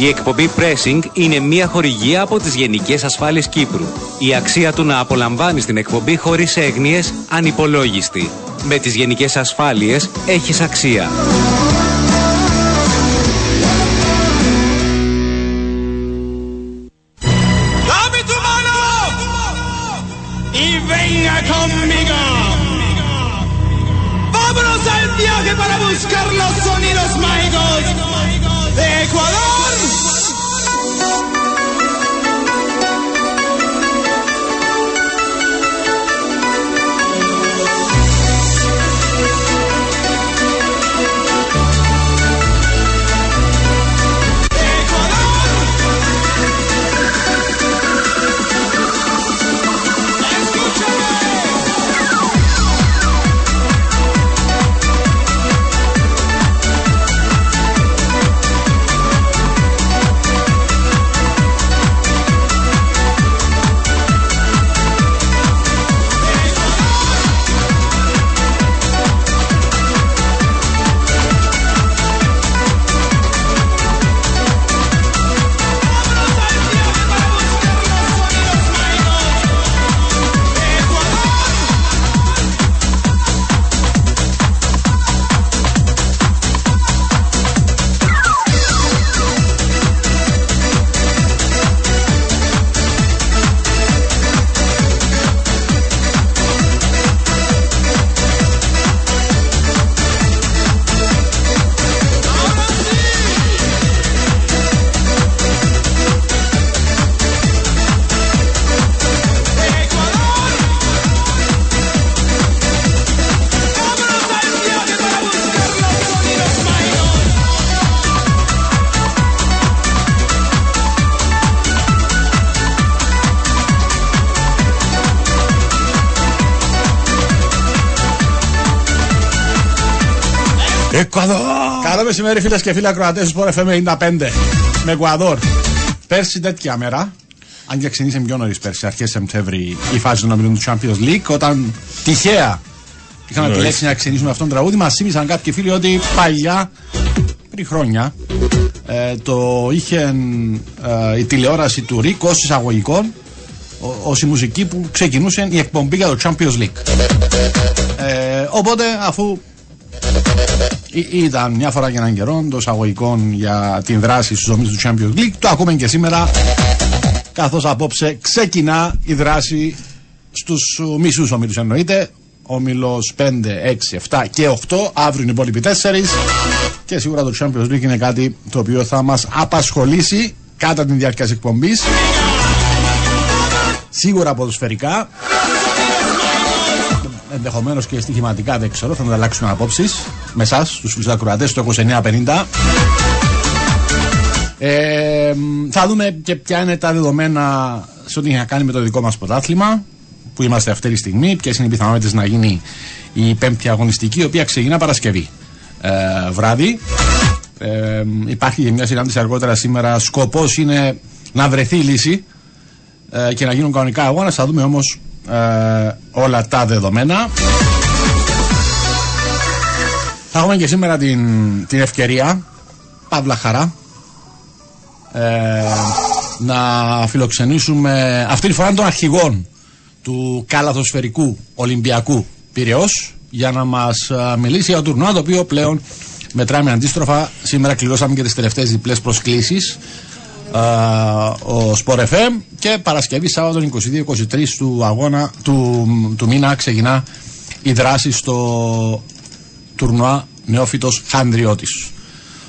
Η εκπομπή Pressing είναι μια χορηγία από τις Γενικές Ασφάλειες Κύπρου. Η αξία του να απολαμβάνεις την εκπομπή χωρίς έγνοιες ανυπολόγιστη. Με τις Γενικές Ασφάλειες έχεις αξία. Μεσημέρι, φίλες και φίλοι ακροατές του Sport FM 95 με Εκουαδόρ. Πέρσι τέτοια μέρα, αν και ξεκίνησε πιο νωρίς πέρσι, αρχές Σεπτέμβρη, η φάση των ομιλών τους Champions League, όταν τυχαία είχαμε Νωρίς. επιλέξει να ξεκινήσουμε αυτόν τον τραγούδι, μας θύμισαν κάποιοι φίλοι ότι παλιά, πριν χρόνια, ε, το είχε ε, η τηλεόραση του ΡΙΚ ως εισαγωγικών ως η μουσική που ξεκινούσε η εκπομπή για το Champions League. Ε, οπότε, αφού Ή- Ήταν μια φορά για έναν καιρό το εισαγωγικό για την δράση στους ομίλους του Champions League. Το ακούμε και σήμερα καθώς απόψε ξεκινά η δράση στους μισούς ομίλους εννοείται. Όμιλος 5, 6, 7 και 8. Αύριο είναι οι υπόλοιποι 4. Και σίγουρα το Champions League είναι κάτι το οποίο θα μας απασχολήσει κατά την διάρκεια της εκπομπής. Σίγουρα ποδοσφαιρικά. Ενδεχομένως και στοιχηματικά δεν ξέρω, θα ανταλλάξουμε απόψεις με εσάς, τους φίλου ακροατέ, το 2950. Ε, μ, θα δούμε και ποια είναι τα δεδομένα σε ό,τι έχει να κάνει με το δικό μας πρωτάθλημα, που είμαστε αυτή τη στιγμή, ποιες είναι οι πιθανότητες να γίνει η πέμπτη αγωνιστική, η οποία ξεκινά Παρασκευή ε, βράδυ. Ε, μ, υπάρχει και μια συνάντηση αργότερα σήμερα. Σκοπός είναι να βρεθεί λύση ε, και να γίνουν κανονικά αγώνα. Θα δούμε όμως ε, όλα τα δεδομένα. Θα έχουμε και σήμερα την, την ευκαιρία, παύλα χαρά, ε, να φιλοξενήσουμε αυτή τη φορά τον αρχηγόν του καλαθοσφαιρικού Ολυμπιακού Πυραιός για να μας ε, μιλήσει για το τουρνουά το οποίο πλέον μετράμε αντίστροφα. Σήμερα κληρώσαμε και τις τελευταίες διπλές προσκλήσεις ε, ο Sport FM και Παρασκευή Σάββατο 22-23 του αγώνα του, του μήνα ξεκινά η δράση στο τουρνουά νεόφυτος Χανδριώτης.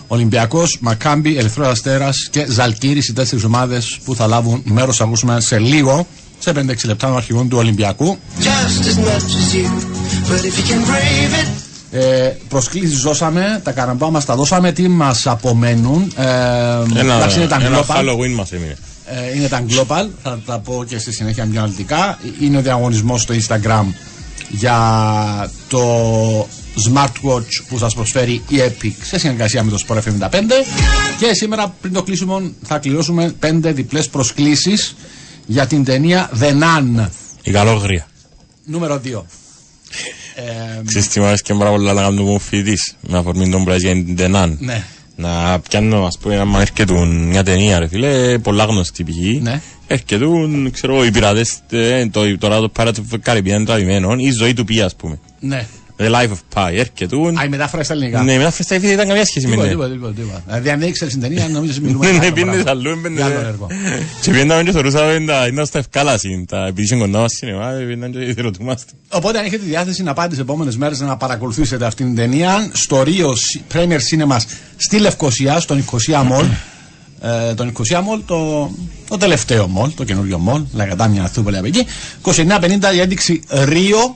Ολυμπιακός, Μακάμπι, Ερυθρός Αστέρας και Ζαλκύρης οι τέσσερις ομάδες που θα λάβουν μέρος ακούσουμε σε λίγο, σε 5-6 λεπτά των αρχηγών του Ολυμπιακού. just as much as you. But if you can brave it, Ε, Προσκλήσεις δώσαμε, τα καραμπά μας τα δώσαμε. Τι μας απομένουν. Ε, Ένα, εντάξει, είναι τα ένα global. Halloween μας έμεινε. Ε, είναι τα global. Θα τα πω και στη συνέχεια πιο αναλυτικά. Είναι ο διαγωνισμός στο Instagram για το smartwatch που σας προσφέρει η Epic σε συνεργασία με το Sport FM 95 και σήμερα πριν το κλείσιμο θα κληρώσουμε πέντε διπλές προσκλήσεις για την ταινία The Nun Η καλόγρια. νούμερο 2 ε, Ξέρεις τι μου άρεσε και πάρα πολλά να κάνουμε μου φοιτητής με αφορμή τον Μπραζ για την Τενάν. ναι Να πιάνω, ας πούμε, άμα έρχεται μια ταινία, ρε φίλε, πολλά γνωστή π.χ. Ναι. Έρχεται, ξέρω, εγώ, οι πειρατές, ε, το, τώρα το Pirates of the Caribbean τραβημένο, η ζωή του Πι, ας πούμε. Ναι. The Life of Pi, έρχεται. Α, η μετάφραση στα ελληνικά. Ναι, μετά φέστα δεν ήταν καμία σχέση με Τίποτα, ναι. τίποτα, τίποτα, τίποτα. Δηλαδή, αν δεν ήξερες την ταινία, νομίζω ότι μιλούμε Ναι, για ναι, άλλο πήγαινες πράγμα. αλλού, έμπαινες, Για άλλο ε. έργο. Και πήγαιναμε και θεωρούσαμε τα, ήταν στα ευκάλαση, τα επειδή είχε κοντά μας σινεμά, ε, πήγαιναν και ρωτούμαστε. Οπότε, αν έχετε τη διάθεση να πάτε τις επόμενες μέρες να παρακολουθήσετε αυτήν την ταινία στο Rio Premier Cinemas στη Λευκοσία, στον Νικοσία Mall. Ε, το Νικοσία Mall, το, το τελευταίο mall, το καινούριο mall, λέγατε μια θούπολη από εκεί. 29.50 η ένδειξη Rio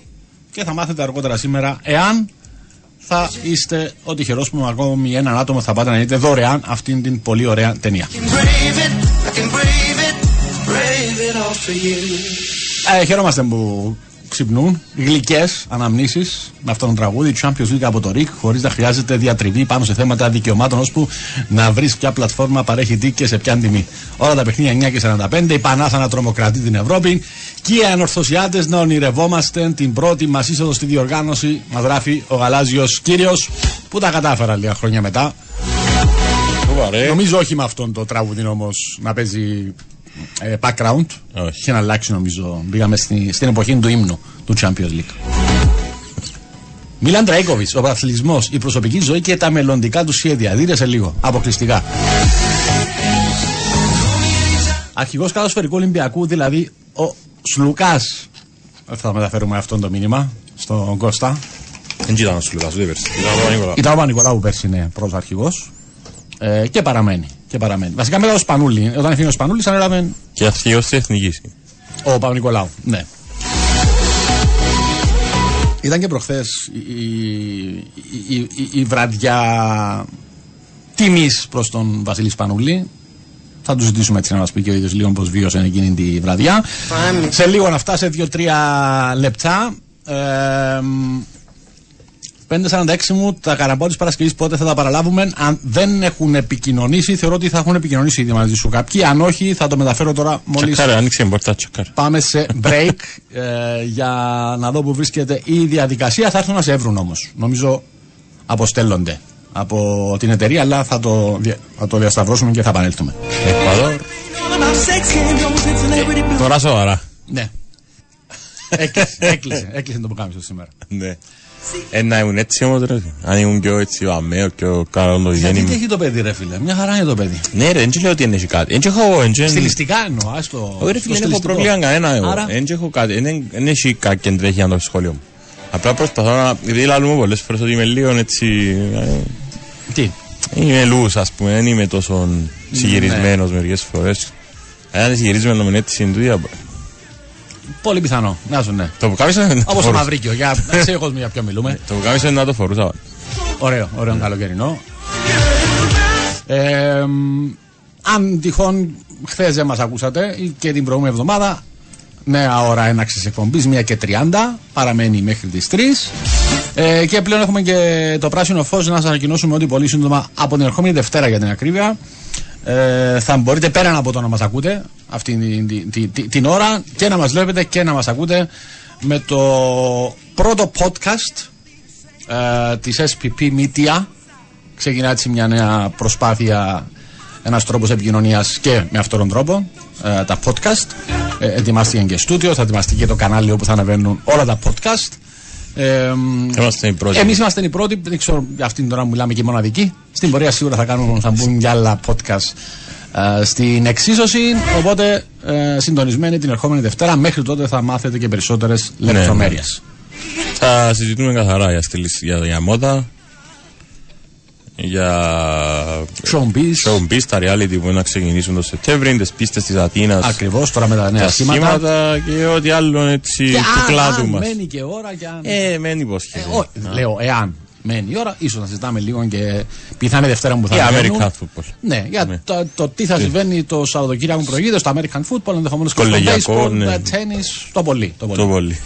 και θα μάθετε αργότερα σήμερα εάν θα είστε ο τυχερό που με ακόμη έναν άτομο θα πάτε να δείτε δωρεάν αυτήν την πολύ ωραία ταινία. can brave it, I can brave it, brave it all for you. Ε, χαιρόμαστε που ξυπνούν γλυκές αναμνήσεις με αυτόν τον τραγούδι του Champions League από το RIC, χωρίς να χρειάζεται διατριβή πάνω σε θέματα δικαιωμάτων, ώσπου να βρεις ποια πλατφόρμα παρέχει τι και σε ποια τιμή. Όλα τα παιχνίδια 9 και 45, η Πανάθα να τρομοκρατεί την Ευρώπη και οι ανορθωσιάτες να ονειρευόμαστε την πρώτη μας είσοδο στη διοργάνωση, μας γράφει ο γαλάζιος κύριος, που τα κατάφερα λίγα χρόνια μετά. Νομίζω όχι με αυτόν το τραγούδι όμως να παίζει ε, background. Όχι. Είχε να αλλάξει νομίζω. Μπήκαμε στη, στην εποχή του ύμνου του Champions League. Μίλαν Τραϊκόβιτ, ο πρωταθλητισμό, η προσωπική ζωή και τα μελλοντικά του σχέδια. Δείτε σε λίγο. Αποκλειστικά. Αρχηγός καλοσφαιρικού Ολυμπιακού, δηλαδή ο Σλουκάς. Δεν θα μεταφέρουμε αυτό το μήνυμα στον Κώστα. Δεν ήταν ο Σουλουκάς, ούτε πέρσι. Ήταν ο Παπα-Νικολάου. Ήταν ο Παπα-Νικολάου πέρσι είναι πρώτος αρχηγός. Ε, και παραμένει. Και παραμένει. Βασικά μετά ο Σπανούλη. Όταν έφυγε ο Σπανούλης, ανέλαβε Και αρχηγός της Εθνικής. ο Παπα-Νικολάου. Ναι. Ήταν και προχθές η, η, η, η- η βραδιά τιμής προς τον Βασίλη Σπανούλη. Θα τους ζητήσουμε έτσι να μας πει και ο ίδιος λίγο πώ βίωσε εκείνη τη βραδιά. Σε λίγο να φτάσει, σε 2-3 λεπτά. Ε, 5.46 μου, τα καραμπό της Παρασκευής πότε θα τα παραλάβουμε. Αν δεν έχουν επικοινωνήσει, θεωρώ ότι θα έχουν επικοινωνήσει ήδη μαζί σου κάποιοι. Αν όχι, θα το μεταφέρω τώρα μόλις Τσακάρε, άνοιξε την πόρτα, τσακάρε. πάμε σε break ε, για να δω που βρίσκεται η διαδικασία. Θα έρθουν να σε εύρουν όμως. Νομίζω αποστέλλονται από την εταιρεία, αλλά θα το, δια- θα το διασταυρώσουμε και θα επανέλθουμε. Εκουαδόρ. About sex scandals and celebrity blues. Τώρα σοβαρά. Ναι. έκλεισε, έκλεισε, έκλεισε το που κάμισο σήμερα. Ναι. Ε, να ήμουν έτσι όμως ρε. Αν ήμουν πιο έτσι ο αμέο και ο καλό το Γιατί γέννη τι μου. έχει το παιδί, ρε φίλε. Μια χαρά είναι το παιδί. Ναι ρε, δεν λέω ότι είναι κάτι. Δεν έχω... δεν έχω- Στιλιστικά εννοώ, άστο. Όχι ρε φίλε, δεν έχω πρόβλημα κανένα εγώ. Άρα, Δεν έχω κάτι. Δεν- Δεν έχει κάτι τρέχει το σχόλιο μου. Απλά προσπαθώ να... Γιατί λαλούμε πολλές φορές ότι είμαι λίγο έτσι... ε, τι; Είμαι λούς ας πούμε, δεν είμαι τόσο συγυρισμένος μερικές φορές. Αν είσαι συγυρισμένος με έτσι είναι του διάπο. Πολύ πιθανό. Να σου ναι. Το που κάμισα είναι να το Όπως το φορούσα. Μαυρίκιο. Για να ξέρει ο κόσμο για ποιο μιλούμε. Το που κάμισα είναι να το φορούσα. Ωραίο, ωραίο καλοκαιρινό. Ε, μ, αν τυχόν χθες δεν μας ακούσατε ή και την προηγούμενη εβδομάδα, νέα ώρα έναξης εκπομπής, 1 και 30, παραμένει μέχρι τις 3. Ε, και πλέον έχουμε και το πράσινο φως να σας ανακοινώσουμε ότι πολύ σύντομα από την ερχόμενη Δευτέρα για την ακρίβεια ε, θα μπορείτε πέραν από το να μας ακούτε αυτή την, την, την, την- την ώρα και να μας βλέπετε και να μας ακούτε με το πρώτο podcast ε, της SPP Media. Ξεκινά έτσι μια νέα προσπάθεια ένας τρόπος επικοινωνίας και με αυτόν τον τρόπο ε, τα podcast. Ε, ετοιμάστηκε και στούντιο θα ετοιμαστεί και το κανάλι όπου θα ανεβαίνουν όλα τα podcast ε, Είμαστε οι πρώτοι. Εμείς είμαστε οι πρώτοι, δεν ξέρω για αυτήν την ώρα που μιλάμε και οι μοναδικοί. Στην πορεία σίγουρα θα, κάνουν, θα μπουν και άλλα podcast ε, στην εξίσωση. Οπότε ε, συντονισμένοι την ερχόμενη Δευτέρα. Μέχρι τότε θα μάθετε και περισσότερες ναι. λεπτομέρειες. Θα συζητούμε καθαρά για, στυλ- για, για μόδα, για Showbiz. showbiz, τα reality που να ξεκινήσουν το Σεπτέμβρη, τις πίστες της Αθήνας, Ακριβώς τώρα με τα νέα τα σχήματα. σχήματα και ό,τι άλλο έτσι Και του αν, κλάδου αν μας. μένει και ώρα και αν. Ε, μένει υπόσχεση. Ε, όχι, λέω, εάν μένει η ώρα, ίσως να συζητάμε λίγο και πιθανή Δευτέρα που θα Για ανεβαίνουν. American football. Ναι, για Ναι. το, το τι θα συμβαίνει το Σαββατοκύριακο που προηγείται στο American football, ενδεχομένως και στο Κολεγιακό, baseball, ναι. tennis, το πολύ. Το πολύ. Το πολύ.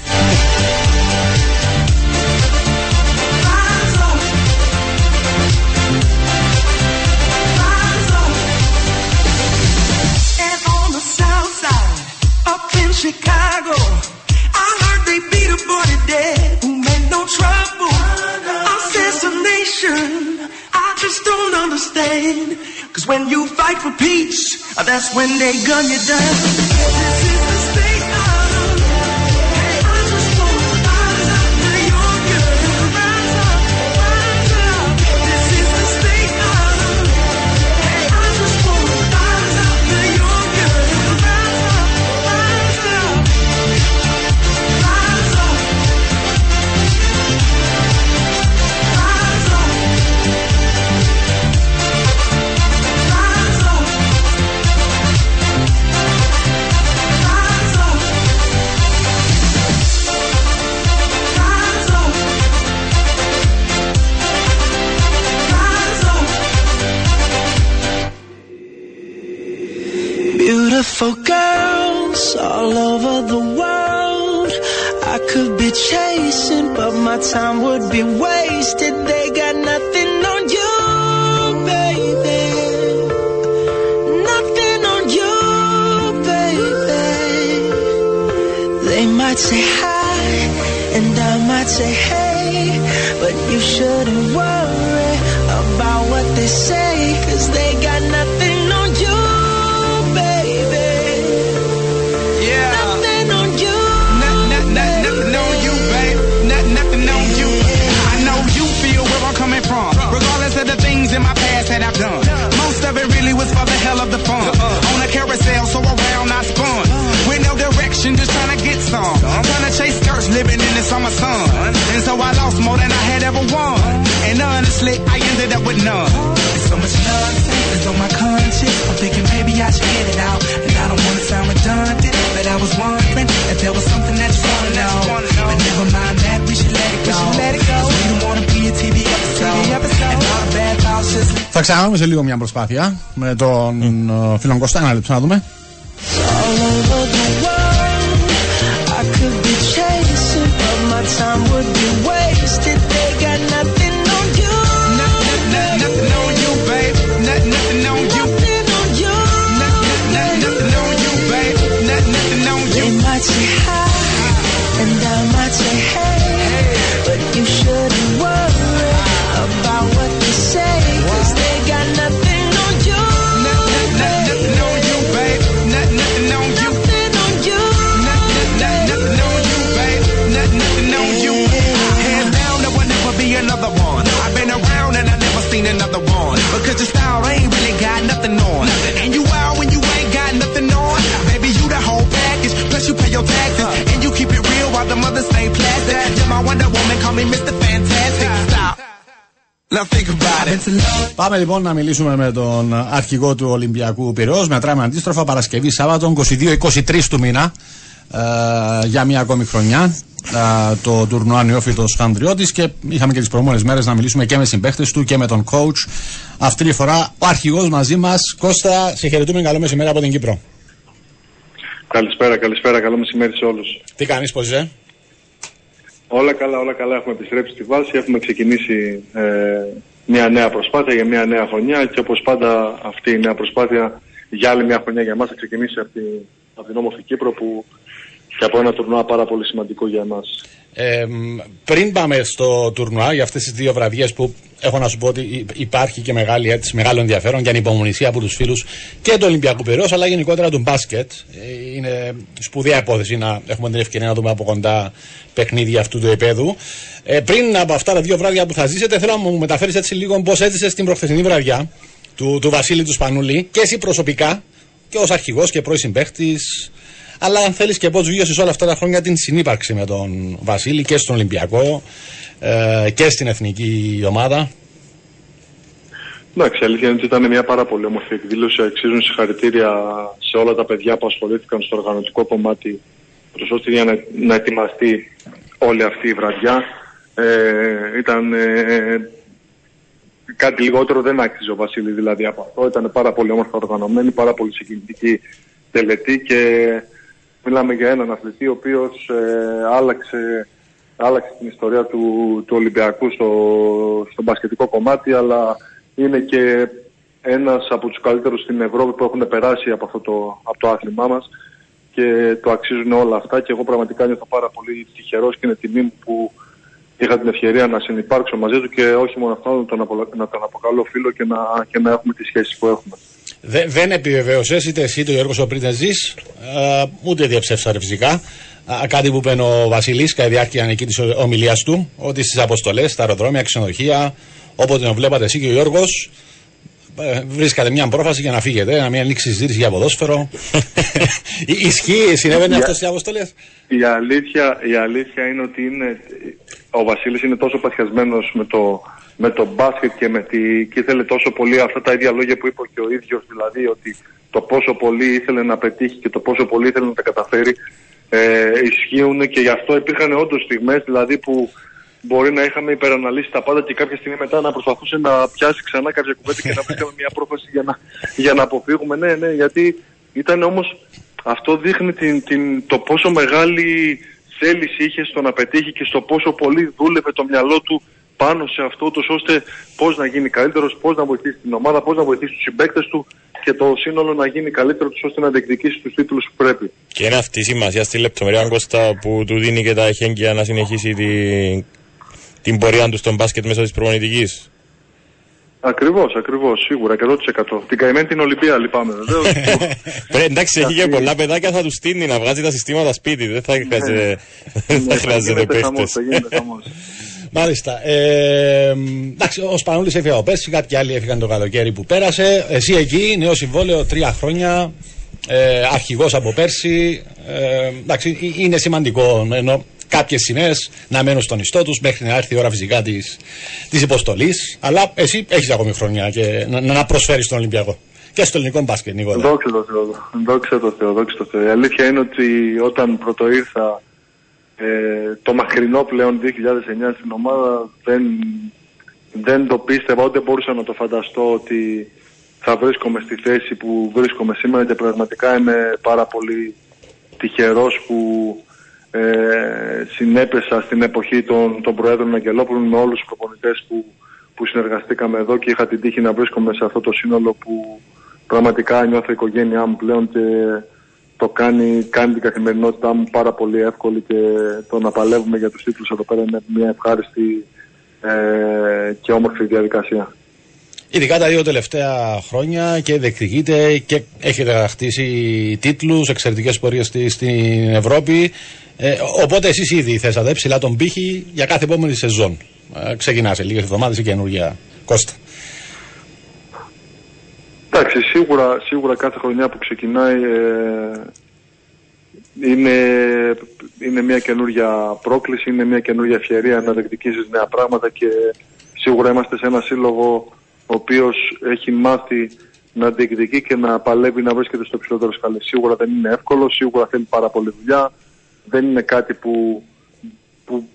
When you fight for peace, that's when they gun you down. Time would be wasted. They got nothing on you, baby. Nothing on you, baby. They might say hi, and I might say hey, but you shouldn't worry hell of the fun. Uh-uh. On a carousel, so around I spun. Uh-huh. With no direction, just trying to get some. Uh-huh. Trying to chase skirts, living in the summer sun. Uh-huh. And so I lost more than I had ever won. And honestly, I ended up with none. There's so much nonsense on my conscience. I'm thinking maybe Θα ξαναδούμε σε λίγο μια προσπάθεια με τον mm. φίλον Κώστα. Ένα λεπτό να δούμε. Πάμε λοιπόν να μιλήσουμε με τον αρχηγό του Ολυμπιακού Πυραιός. Μετράμε αντίστροφα Παρασκευή Σάββατο 22-23 του μήνα ε, για μια ακόμη χρονιά ε, το τουρνουά Νεόφυτος Χανδριώτης και είχαμε και τις προηγούμενες μέρες να μιλήσουμε και με συμπαίχτες του και με τον coach. Αυτή τη φορά ο αρχηγός μαζί μας. Κώστα, σε χαιρετούμε καλό μεσημέρι από την Κύπρο. Καλησπέρα, καλησπέρα, καλό μεσημέρι σε όλους. Τι κάνεις, πώς είσαι; Όλα καλά, όλα καλά. Έχουμε επιστρέψει στη βάση, έχουμε ξεκινήσει ε, μια νέα προσπάθεια για μια νέα χρονιά και όπως πάντα αυτή η νέα προσπάθεια για άλλη μια χρονιά για εμάς θα ξεκινήσει από, τη, από την όμορφη Κύπρο που και από ένα τουρνουά πάρα πολύ σημαντικό για εμάς. Ε, πριν πάμε στο τουρνουά για αυτές τις δύο βραδιές που έχω να σου πω ότι υ- υπάρχει και μεγάλη έτσι, μεγάλο ενδιαφέρον και ανυπομονησία από τους φίλους και του Ολυμπιακού Πυραιός αλλά γενικότερα του μπάσκετ. Ε, είναι σπουδαία υπόθεση να έχουμε την ευκαιρία να δούμε από κοντά παιχνίδια αυτού του επέδου. Ε, πριν από αυτά τα δύο βράδια που θα ζήσετε θέλω να μου μεταφέρεις έτσι λίγο πώς έζησες την προχθεσινή βραδιά του, του Βασίλη του Σπανούλη και εσύ προσωπικά και ως αρχηγός και πρώην συμπαίχτης αλλά αν θέλεις και πώς βίωσε όλα αυτά τα χρόνια την συνύπαρξη με τον Βασίλη και στον Ολυμπιακό ε, και στην εθνική ομάδα. Εντάξει, η αλήθεια είναι ότι ήταν μια πάρα πολύ όμορφη εκδήλωση. Αξίζουν συγχαρητήρια σε όλα τα παιδιά που ασχολήθηκαν στο οργανωτικό κομμάτι προς ώστε για να, να ετοιμαστεί όλη αυτή η βραδιά. Ε, ήταν ε, κάτι λιγότερο δεν άξιζε ο Βασίλη δηλαδή από αυτό. Ήταν πάρα πολύ όμορφα οργανωμένη, πάρα πολύ συγκινητική τελετή και μιλάμε για έναν αθλητή ο οποίος ε, άλλαξε, άλλαξε την ιστορία του, του Ολυμπιακού στο, στο μπασκετικό κομμάτι αλλά είναι και ένας από τους καλύτερους στην Ευρώπη που έχουν περάσει από αυτό το, από το άθλημά μας και το αξίζουν όλα αυτά και εγώ πραγματικά νιώθω πάρα πολύ τυχερός και είναι τιμή μου που είχα την ευκαιρία να συνεπάρξω μαζί του και όχι μόνο αυτό, να τον, απολα... να τον αποκαλώ φίλο και να, και να έχουμε τις σχέσεις που έχουμε. Δε, δεν επιβεβαίωσες είτε εσύ είτε ο Γιώργος ο Πρίτεζη, ούτε διαψεύσατε φυσικά. Α, κάτι που είπε ο Βασιλής κατά τη διάρκεια εκεί της ομιλίας του, ότι στις αποστολές, στα αεροδρόμια, ξενοδοχεία, όποτε τον βλέπατε εσύ και ο Γιώργος, ε, βρίσκατε μια πρόφαση για να φύγετε, να μην ανοίξει συζήτηση για ποδόσφαιρο. Ι- Ισχύει, συνέβαινε Για- αυτό στις αποστολές; Η αλήθεια, η αλήθεια είναι ότι είναι, ο Βασίλης είναι τόσο παθιασμένος με το, με το μπάσκετ και, με τη, και ήθελε τόσο πολύ αυτά τα ίδια λόγια που είπε και ο ίδιος, δηλαδή ότι το πόσο πολύ ήθελε να πετύχει και το πόσο πολύ ήθελε να τα καταφέρει ε, ισχύουν και γι' αυτό υπήρχαν όντως στιγμές δηλαδή που μπορεί να είχαμε υπεραναλύσει τα πάντα και κάποια στιγμή μετά να προσπαθούσε να πιάσει ξανά κάποια κουβέντα και να βρίσκαμε μια πρόφαση για να, για να αποφύγουμε. Ναι, ναι, γιατί ήταν όμως αυτό δείχνει την, την, το πόσο μεγάλη θέληση είχε στο να πετύχει και στο πόσο πολύ δούλευε το μυαλό του πάνω σε αυτό τους ώστε πώς να γίνει καλύτερος, πώς να βοηθήσει την ομάδα, πώς να βοηθήσει τους συμπαίκτες του και το σύνολο να γίνει καλύτερο τους ώστε να διεκδικήσει τους τίτλους που πρέπει. Και είναι αυτή η σημασία στη λεπτομερία Κώστα που του δίνει και τα εχέγγυα να συνεχίσει την, την πορεία του στον μπάσκετ μέσω της προπονητικής. Ακριβώς, ακριβώς, σίγουρα, 100%. Την καημένη την Ολυμπία λυπάμαι βεβαίως. Πρέπει, εντάξει, έχει και πολλά παιδάκια θα τους στείλει να βγάζει τα συστήματα σπίτι. Δεν θα χρειάζεται, δεν θα χρειάζεται γίνεται χαμός, παίχτες. θα γίνεται χαμός. Μάλιστα. Ε, εντάξει, ο Σπανούλης έφυγε από πέρσι, κάποιοι άλλοι έφυγαν το καλοκαίρι που πέρασε. Εσύ εκεί, νέο συμβόλαιο, τρία χρόνια. Ε, Αρχηγός από πέρσι. Ε, εντάξει, ε, είναι σημαντικό ενώ κάποιες σημαίες να μένουν στον ιστό τους μέχρι να έρθει η ώρα φυσικά της της υποστολή. Αλλά εσύ έχεις ακόμη χρονιά και να, να προσφέρεις στον Ολυμπιακό. Και στο ελληνικό μπάσκετ, Νίκολα. Δόξα τω Θεώ, δόξα τω Θεώ, δόξα τω Θεώ. Η αλήθεια είναι ότι όταν πρώτο ήρθα ε, το μακρινό πλέον 2009 στην ομάδα δεν, δεν το πίστευα, ούτε μπορούσα να το φανταστώ ότι θα βρίσκομαι στη θέση που βρίσκομαι σήμερα. Και πραγματικά είμαι πάρα πολύ τυχερός που ε, συνέπεσα στην εποχή των, των Προέδρων Αγγελόπουλων με όλους τους προπονητές που, που συνεργαστήκαμε εδώ και είχα την τύχη να βρίσκομαι σε αυτό το σύνολο που πραγματικά νιώθω η οικογένειά μου πλέον και το κάνει, κάνει την καθημερινότητά μου πάρα πολύ εύκολη και το να παλεύουμε για τους τίτλους εδώ πέρα είναι μια ευχάριστη ε, και όμορφη διαδικασία. Ειδικά τα δύο τελευταία χρόνια και διεκδικείτε και έχετε χτίσει τίτλους, εξαιρετικές πορείες στη- στην Ευρώπη. Ε, οπότε εσείς ήδη θέσατε ψηλά τον πύχη για κάθε επόμενη σεζόν. Ε, ξεκινά σε λίγες εβδομάδες η καινούργια Κώστα. Εντάξει, σίγουρα, σίγουρα κάθε χρονιά που ξεκινάει ε, είναι, είναι μια καινούργια πρόκληση, είναι μια καινούργια ευκαιρία να διεκδικήσεις νέα πράγματα και σίγουρα είμαστε σε ένα σύλλογο ο οποίος έχει μάθει να διεκδικεί και να παλεύει να βρίσκεται στο ψηλότερο σκαλί. Σίγουρα δεν είναι εύκολο, σίγουρα θέλει πάρα πολύ δουλειά, δεν είναι κάτι που, που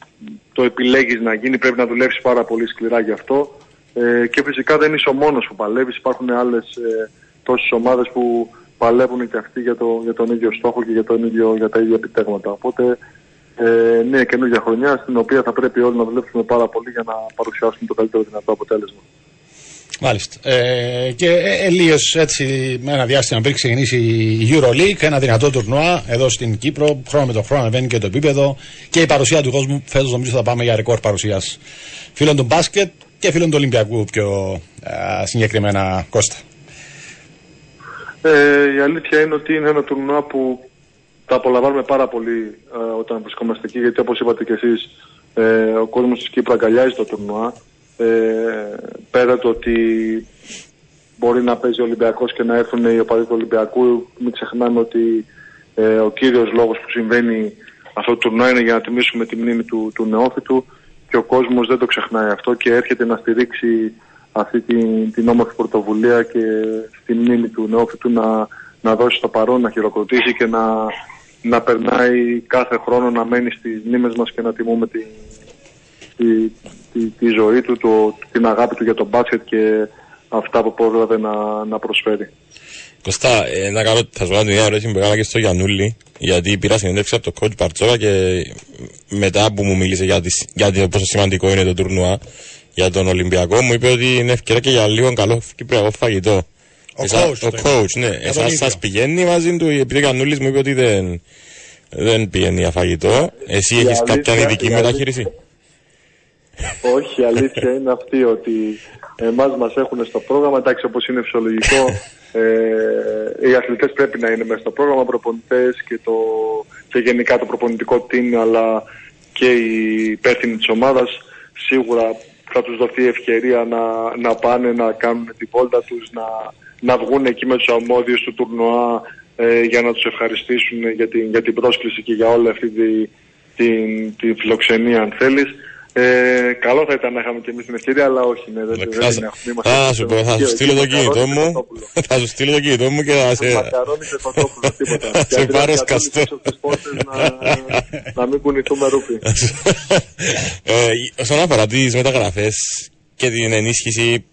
το επιλέγεις να γίνει, πρέπει να δουλέψεις πάρα πολύ σκληρά γι' αυτό. Ε, και φυσικά δεν είσαι ο μόνος που παλεύεις, υπάρχουν άλλες ε, τόσες ομάδες που παλεύουν και αυτοί για, το, για τον ίδιο στόχο και για, τον ίδιο, για τα ίδια επιτέγματα. Οπότε ε, μια καινούργια χρονιά στην οποία θα πρέπει όλοι να δουλέψουμε πάρα πολύ για να παρουσιάσουμε το καλύτερο δυνατό αποτέλεσμα. Μάλιστα. Ε, και ε, ε, έτσι με ένα διάστημα πριν ξεκινήσει η EuroLeague, ένα δυνατό τουρνουά εδώ στην Κύπρο. Χρόνο με το χρόνο ανεβαίνει και το επίπεδο και η παρουσία του κόσμου. Φέτος νομίζω θα πάμε για ρεκόρ παρουσίας φίλων του μπάσκετ και φίλων του Ολυμπιακού πιο ε, συγκεκριμένα Κώστα. Ε, η αλήθεια είναι ότι είναι ένα τουρνουά που τα απολαμβάνουμε πάρα πολύ ε, όταν βρισκόμαστε εκεί, γιατί όπως είπατε και εσείς, ε, ο κόσμος της Κύπρου αγκαλιάζει το τουρνουά. Ε, πέρα το ότι μπορεί να παίζει ο Ολυμπιακός και να έρθουν οι οπαδοί του Ολυμπιακού, μην ξεχνάμε ότι ε, ο κύριος λόγος που συμβαίνει αυτό το τουρνουά είναι για να τιμήσουμε τη μνήμη του, του νεόφυτου και ο κόσμος δεν το ξεχνάει αυτό και έρχεται να στηρίξει αυτή την, την όμορφη πρωτοβουλία και στη μνήμη του νεόφυτου να, να δώσει το παρόν, να χειροκροτήσει και να, να περνάει κάθε χρόνο να μένει στις μνήμες μας και να τιμούμε τη, τη, τη, τη ζωή του, το, την αγάπη του για τον μπάσκετ και αυτά που πρόλαβε να, να προσφέρει. Κωστά, ε, να κάνω, θα σου κάνω την ίδια ερώτηση που έκανα και στο Γιαννούλη, γιατί πήρα συνέντευξη από το coach Παρτσόκα και μετά που μου μίλησε για, τις, για το πόσο σημαντικό είναι το τουρνουά για τον Ολυμπιακό, μου είπε ότι είναι ευκαιρία και για λίγο καλό κυπριακό φαγητό. Ο Εσά- coach το ο είπε. coach, ναι. Για τον Εσάς ίδιο. σας πηγαίνει μαζί του, επειδή ο Γιαννούλης μου είπε ότι δεν, δεν πηγαίνει για φαγητό. Εσύ Η έχεις αλήθεια- κάποια ειδική η αλήθεια- μεταχείριση; Όχι, η αλήθεια είναι αυτή ότι εμάς μας έχουν στο πρόγραμμα, εντάξει όπως είναι φυσιολογικό, ε, οι αθλητές πρέπει να είναι μέσα στο πρόγραμμα, προπονητές και, το, και γενικά το προπονητικό team αλλά και οι υπεύθυνοι της ομάδας σίγουρα θα τους δοθεί ευκαιρία να, να πάνε να κάνουν τη βόλτα τους, να, να βγουν εκεί με τους αρμόδιους του τουρνουά ε, για να τους ευχαριστήσουν για την, για την πρόσκληση και για όλη αυτή τη, την, τη φιλοξενία αν θέλεις. Ε, καλό θα ήταν να είχαμε και εμείς την ευκαιρία, αλλά όχι, ναι, δεν, δεν Θα- είναι έχουμε. Είμαστε Θα στο σου πω, θα σου Τουρκία, στείλω εκεί, το κινητό μακαρόνι μου. και κοτόπουλο. Θα σου στείλω το κινητό μου και θα σε. Μακαρόνι και κοτόπουλο, τίποτα. Σε Γιατί πάρω να σκαστό. κρατούν πίσω στις πόρτες να, να μην κουνηθούμε ρούπι. ε, όσον αφορά τις μεταγραφές και την ενίσχυση,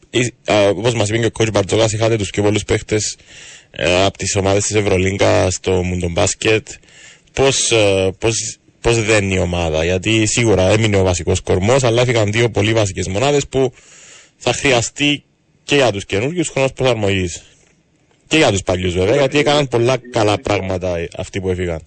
όπως μας είπε και ο coach Μπαρτζόκα, είχατε τους πιο πολλούς παίχτες ε, από τις ομάδες της Ευρωλίγκα στο Μουντομπάσκετ. Πώς πώς, πώς δεν είναι η ομάδα, γιατί σίγουρα έμεινε ο βασικός κορμός, αλλά έφυγαν δύο πολύ βασικές μονάδες που θα χρειαστεί και για τους καινούριους χρόνος προσαρμογής. Και για τους παλιούς βέβαια, γιατί έκαναν πολλά καλά πράγματα αυτοί που έφυγαν.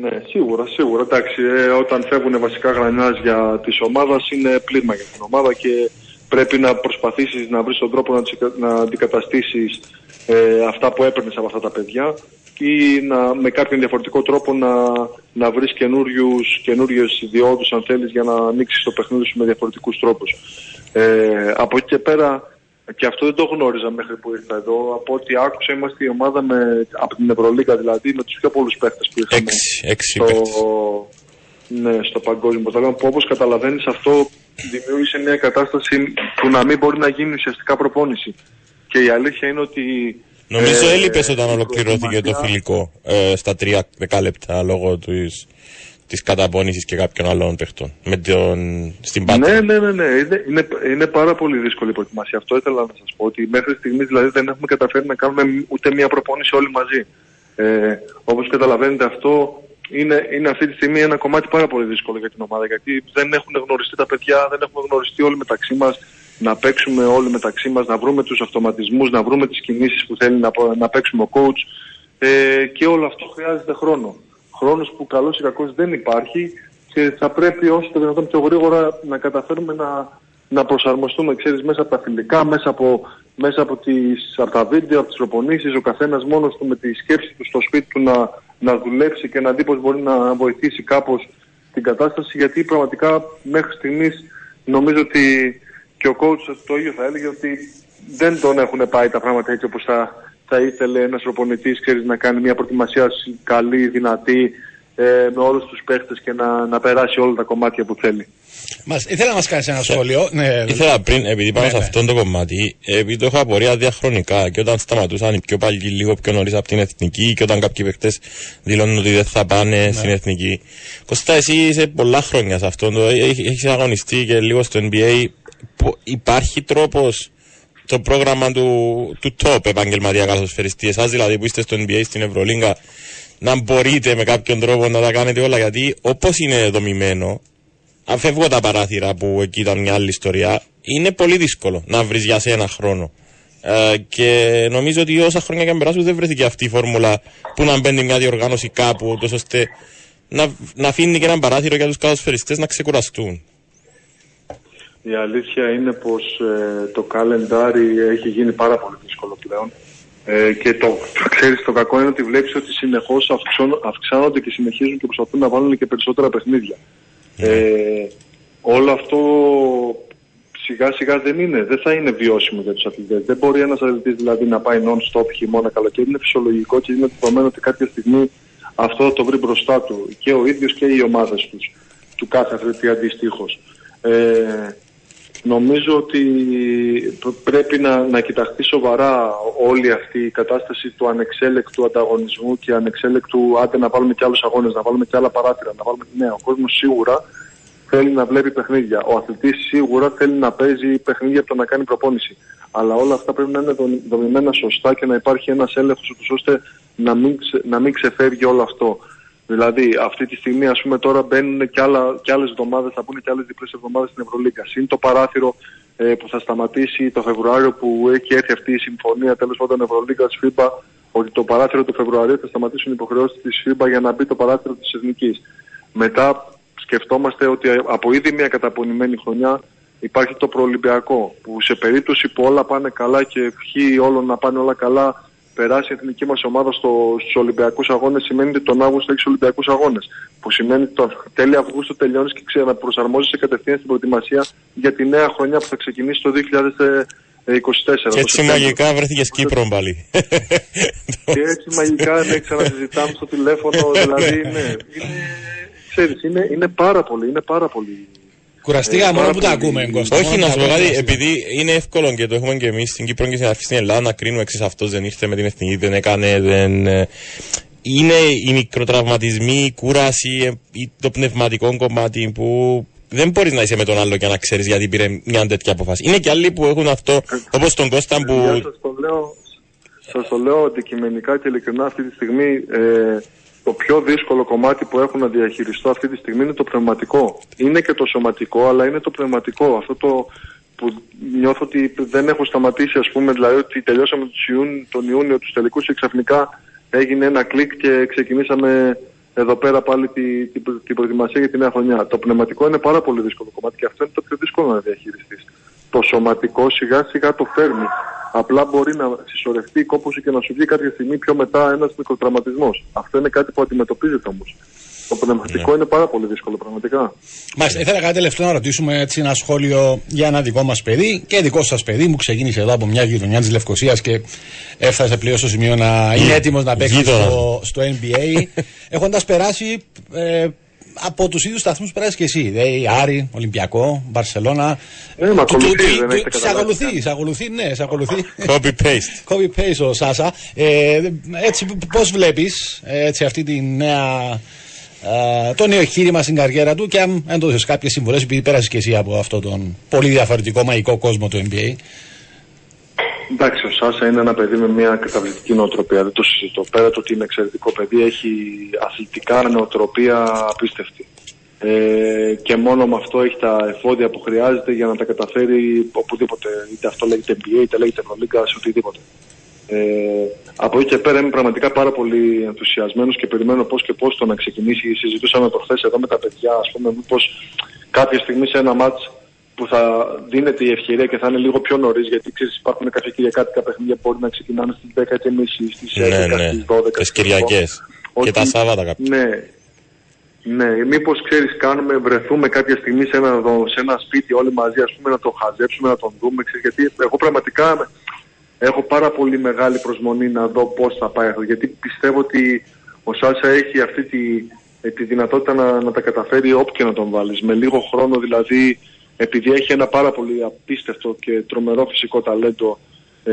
Ναι, σίγουρα, σίγουρα. Εντάξει, ε, όταν φεύγουν βασικά γρανιάζια τη ομάδα είναι πλήγμα για την ομάδα και πρέπει να προσπαθήσεις να βρεις τον τρόπο να, τις, να αντικαταστήσεις ε, αυτά που έπαιρνες από αυτά τα παιδιά ή να, με κάποιον διαφορετικό τρόπο να, να βρεις καινούριες ιδιώδου, αν θέλεις, για να ανοίξεις το παιχνίδι σου με διαφορετικούς τρόπους. Ε, από εκεί και πέρα, και αυτό δεν το γνώριζα μέχρι που ήρθα εδώ. Από ό,τι άκουσα, είμαστε η ομάδα με, από την Ευρωλίγα δηλαδή με τους πιο πολλούς παίχτες που είχαμε Έξι, έξι στο, παίχτες. ναι, στο παγκόσμιο πρωτάθλημα που όπως καταλαβαίνεις αυτό δημιούργησε μια κατάσταση που να μην μπορεί να γίνει ουσιαστικά προπόνηση. Και η αλήθεια είναι ότι... Νομίζω ε, έλειπες όταν η ολοκληρώθηκε το προετοιμασία- φιλικό ε, στα τρία δεκάλεπτα λόγω της, της καταπώνησης και κάποιων άλλων παιχτών με τον, στην Πάτρα. Ναι, ναι, ναι, ναι. Είναι, είναι, είναι πάρα πολύ δύσκολη η προετοιμασία. Αυτό ήθελα να σας πω. Ότι μέχρι στιγμής δηλαδή δεν έχουμε καταφέρει να κάνουμε ούτε μία προπόνηση όλοι μαζί. Ε, όπως καταλαβαίνετε αυτό είναι, είναι αυτή τη στιγμή ένα κομμάτι πάρα πολύ δύσκολο για την ομάδα γιατί δεν έχουν γνωριστεί τα παιδιά, δεν έχουμε γνωριστεί όλοι μεταξύ μας να παίξουμε όλοι μεταξύ μας, να βρούμε τους αυτοματισμούς, να βρούμε τις κινήσεις που θέλει να, να παίξουμε ο coach ε, και όλο αυτό χρειάζεται χρόνο. Χρόνος που καλώς ή κακώς δεν υπάρχει και θα πρέπει όσο το δυνατόν πιο γρήγορα να καταφέρουμε να, να προσαρμοστούμε, ξέρεις, μέσα από τα φιλικά, μέσα από, μέσα από, τις, από τα βίντεο, από τις προπονήσεις, ο καθένας μόνος του με τη σκέψη του στο σπίτι του να, να δουλέψει και να δει πώς μπορεί να βοηθήσει κάπως την κατάσταση, γιατί πραγματικά μέχρι στιγμής νομίζω ότι και ο coach το ίδιο θα έλεγε ότι δεν τον έχουν πάει τα πράγματα έτσι όπως θα, θα ήθελε ένας προπονητής ξέρεις, να κάνει μια προετοιμασία καλή, δυνατή, ε, με όλους τους παίχτες και να, να περάσει όλα τα κομμάτια που θέλει. Μας, ήθελα να μας κάνεις ένα σχόλιο. Ναι, Ήθελα πριν, επειδή πάνω Ναι, σε ναι. αυτό το κομμάτι, επειδή το είχα απορία διαχρονικά και όταν σταματούσαν οι πιο παλιοί λίγο πιο νωρίς από την εθνική και όταν κάποιοι παίκτες δηλώνουν ότι δεν θα πάνε Ναι. στην εθνική. Κώστα, εσύ είσαι πολλά χρόνια σε αυτό, το, έχ- έχεις αγωνιστεί και λίγο στο NBA. Πο- Υπάρχει τρόπος το πρόγραμμα του, του top επαγγελματία καθοσφαιριστής, εσάς δηλαδή που είστε στο NBA στην Ευρωλίγκα, να μπορείτε με κάποιον τρόπο να τα κάνετε όλα, γιατί όπως είναι δομημένο, αν φεύγω τα παράθυρα που εκεί ήταν μια άλλη ιστορία, είναι πολύ δύσκολο να βρεις για σε ένα χρόνο. Ε, και νομίζω ότι όσα χρόνια και αν περάσουν δεν βρέθηκε αυτή η φόρμουλα που να μπαίνει μια διοργάνωση κάπου, τόσο ώστε να, να αφήνει και ένα παράθυρο για τους καλοσφαιριστές να ξεκουραστούν. Η αλήθεια είναι πως ε, το καλεντάρι έχει γίνει πάρα πολύ δύσκολο πλέον. Ε, και το, το ξέρεις το κακό είναι ότι βλέπεις ότι συνεχώς αυξάνο- αυξάνονται και συνεχίζουν και προσπαθούν να βάλουν και περισσότερα παιχνίδια. Ε, όλο αυτό σιγά σιγά δεν είναι, δεν θα είναι βιώσιμο για τους αθλητές. Δεν μπορεί ένας αθλητής δηλαδή να πάει non-stop χειμώνα καλοκαίρι. Είναι φυσιολογικό και είναι δεδομένο ότι κάποια στιγμή αυτό θα το βρει μπροστά του και ο ίδιος και οι ομάδες τους, του κάθε αθλητή αντιστοίχως. Ε, Νομίζω ότι π- πρέπει να, να κοιταχθεί σοβαρά όλη αυτή η κατάσταση του ανεξέλεκτου ανταγωνισμού και ανεξέλεκτου άντε να βάλουμε και άλλους αγώνες, να βάλουμε και άλλα παράθυρα, να βάλουμε... Ναι, ο κόσμος σίγουρα θέλει να βλέπει παιχνίδια. Ο αθλητής σίγουρα θέλει να παίζει παιχνίδια από το να κάνει προπόνηση. Αλλά όλα αυτά πρέπει να είναι δομη- δομημένα σωστά και να υπάρχει ένας έλεγχος ούτως ώστε να μην, ξε- να μην ξεφεύγει όλο αυτό. Δηλαδή, αυτή τη στιγμή, ας πούμε, τώρα μπαίνουν και, άλλα, και άλλες εβδομάδες, θα μπουν και άλλες διπλές εβδομάδες στην Ευρωλίγκα. Συν το παράθυρο ε, που θα σταματήσει το Φεβρουάριο που έχει έρθει αυτή η συμφωνία τέλος πάντων Ευρωλίγκας FIBA ότι το παράθυρο του Φεβρουαρίου θα σταματήσουν οι υποχρεώσεις της FIBA για να μπει το παράθυρο της Εθνικής. Μετά σκεφτόμαστε ότι από ήδη μια καταπονημένη χρονιά υπάρχει το προολυμπιακό που σε περίπτωση που όλα πάνε καλά και ευχή όλων να πάνε όλα καλά περάσει η εθνική μας ομάδα στο, στους Ολυμπιακούς Αγώνες σημαίνει ότι τον Αύγουστο έχεις Ολυμπιακούς Αγώνες που σημαίνει ότι τον τέλη Αυγούστου τελειώνεις και ξαναπροσαρμόζεσαι κατευθείαν στην προετοιμασία για τη νέα χρονιά που θα ξεκινήσει το 2024. Και έτσι μαγικά βρέθηκες Κύπρο πάλι. Και έτσι μαγικά ναι, ξανασυζητάμε στο τηλέφωνο, δηλαδή ναι, είναι, ξέρεις, είναι, είναι πάρα πολύ, είναι πάρα πολύ. Κουραστήκα Ε, μόνο πάρα που τα πολύ. ακούμε, Κώστα. Όχι, μόνο να που σου τα πω ακούμε, κάτι, κουραστήκα. επειδή είναι εύκολο και το έχουμε και εμείς στην Κύπρο και στην αρχή στην Ελλάδα να κρίνουμε εξής αυτός δεν ήρθε με την εθνική, δεν έκανε, δεν. ε, Είναι οι μικροτραυματισμοί, η κούραση, ε, ή το πνευματικό κομμάτι που δεν μπορείς να είσαι με τον άλλο και να ξέρεις γιατί πήρε μια τέτοια αποφάση. Είναι και άλλοι που έχουν αυτό, όπως τον Κώστα Για που. σας το λέω, σας το λέω αντικειμενικά και ειλικρινά αυτή τη στιγμή ε, το πιο δύσκολο κομμάτι που έχω να διαχειριστώ αυτή τη στιγμή είναι το πνευματικό. Είναι και το σωματικό, αλλά είναι το πνευματικό. Αυτό το που νιώθω ότι δεν έχω σταματήσει, ας πούμε, δηλαδή ότι τελειώσαμε τους Ιούν, τον Ιούνιο τους τελικούς και ξαφνικά έγινε ένα κλικ και ξεκινήσαμε εδώ πέρα πάλι τη- την, προ- την προετοιμασία για τη νέα χρονιά. Το πνευματικό είναι πάρα πολύ δύσκολο κομμάτι και αυτό είναι το πιο δύσκολο να διαχειριστείς. Το σωματικό σιγά σιγά το φέρνει. Απλά μπορεί να συσσωρευτεί η κόπωση και να σου βγει κάποια στιγμή πιο μετά ένας μικροτραυματισμός. Αυτό είναι κάτι που αντιμετωπίζεται όμως. Το πνευματικό είναι πάρα πολύ δύσκολο πραγματικά. Μάλιστα, ήθελα κάτι τελευταίο να ρωτήσουμε έτσι ένα σχόλιο για ένα δικό μας παιδί και δικό σας παιδί μου. Ξεκίνησε εδώ από μια γειτονιά της Λευκοσίας και έφτασε πλέον στο σημείο να είναι έτοιμος να παίξει Γείτονας στο, στο NBA. Έχοντας περάσει ε, από τους ίδιους σταθμούς που περάσει και εσύ. Δηλαδή Άρη, Ολυμπιακό, Μπαρσελόνα. Ναι, με ακολουθεί, δεν έχετε Σε καταλάβει. ακολουθεί, σε ακολουθεί, ναι, σε ακολουθεί. Copy paste. Copy paste ο Σάσα. Ε, έτσι, πώς βλέπεις έτσι, αυτή τη νέα. ε, το νέο εγχείρημα στην καριέρα του και αν έδωσε κάποιες συμβουλές, επειδή πέρασες και εσύ από αυτόν τον πολύ διαφορετικό μαγικό κόσμο του NBA. Εντάξει, ο Σάσα είναι ένα παιδί με μια καταπληκτική νοοτροπία, δεν το συζητώ. Πέρα το ότι είναι εξαιρετικό παιδί, έχει αθλητικά νοοτροπία απίστευτη. Ε, και μόνο με αυτό έχει τα εφόδια που χρειάζεται για να τα καταφέρει οπουδήποτε. Είτε αυτό λέγεται NBA, είτε λέγεται Ευρωλίγκα, σε οτιδήποτε. Ε, από εκεί και πέρα είμαι πραγματικά πάρα πολύ ενθουσιασμένος και περιμένω πώς και πώς το να ξεκινήσει. Συζητούσαμε το χθες εδώ με τα παιδιά, ας πούμε, μήπως κάποια στιγμή σε ένα μάτς που θα δίνεται η ευκαιρία και θα είναι λίγο πιο νωρίς, γιατί ξέρεις, υπάρχουν κάποια κυριακάτικα παιχνίδια που μπορεί να ξεκινάνε στις 10 και μισή, στις 11, Ναι, ναι. στις 12. Τις ξέρω Κυριακές. εγώ. Και Ότι- τα Σάββατα κάποια. Ναι. Ναι, μήπως ξέρεις, κάνουμε, βρεθούμε κάποια στιγμή σε ένα, δο- σε ένα σπίτι όλοι μαζί, ας πούμε, να τον χαζέψουμε, να τον δούμε. Ξέρεις, γιατί εγώ πραγματικά έχω πάρα πολύ μεγάλη προσμονή να δω πώς θα πάει αυτό. Γιατί πιστεύω ότι ο Σάσα έχει αυτή τη, ε, τη δυνατότητα να, να τα καταφέρει όπου και να τον βάλεις. Με λίγο χρόνο δηλαδή, επειδή έχει ένα πάρα πολύ απίστευτο και τρομερό φυσικό ταλέντο ε,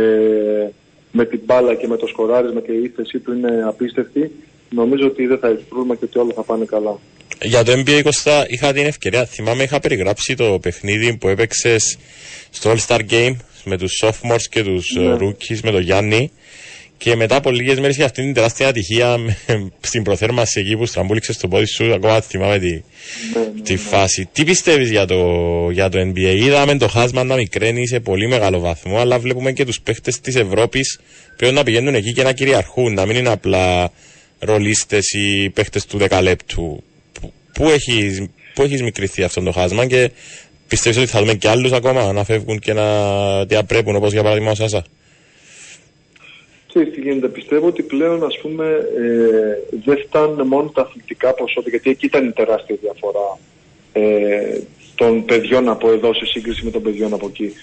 με την μπάλα και με το σκοράρισμα και η ύφεσή του είναι απίστευτη. Νομίζω ότι δεν θα έχει πρόβλημα και ότι όλα θα πάνε καλά. Για το NBA Κώστα είχα την ευκαιρία, θυμάμαι είχα περιγράψει το παιχνίδι που έπαιξες στο All Star Game με τους sophomores και τους Ναι. ναι. rookies με το Γιάννη και μετά από λίγες μέρες για αυτήν την τεράστια ατυχία με- στην προθέρμανση εκεί που στραμπούληξες το πόδι σου ακόμα θυμάμαι τη, Ναι, τη φάση. Τι πιστεύεις για το, για το NBA. Είδαμε το χάσμα να μικραίνει σε πολύ μεγάλο βαθμό αλλά βλέπουμε και τους παίχτες της Ευρώπης πρέπει να πηγαίνουν εκεί και να κυριαρχούν να μην είναι απλά ρολίστες ή παίχτες του δεκαλέπτου. Πού- Πού έχεις, πού έχεις μικρηθεί αυτό το χάσμα και πιστεύεις ότι θα δούμε και άλλους ακόμα να φεύγουν και να διαπρέπουν όπως για παράδειγμα ο Σάσα; Ξέρεις τι γίνεται, πιστεύω ότι πλέον ας πούμε ε, δεν φτάνουν μόνο τα αθλητικά ποσότητα, γιατί εκεί ήταν η τεράστια διαφορά ε, των παιδιών από εδώ σε σύγκριση με των παιδιών από εκεί.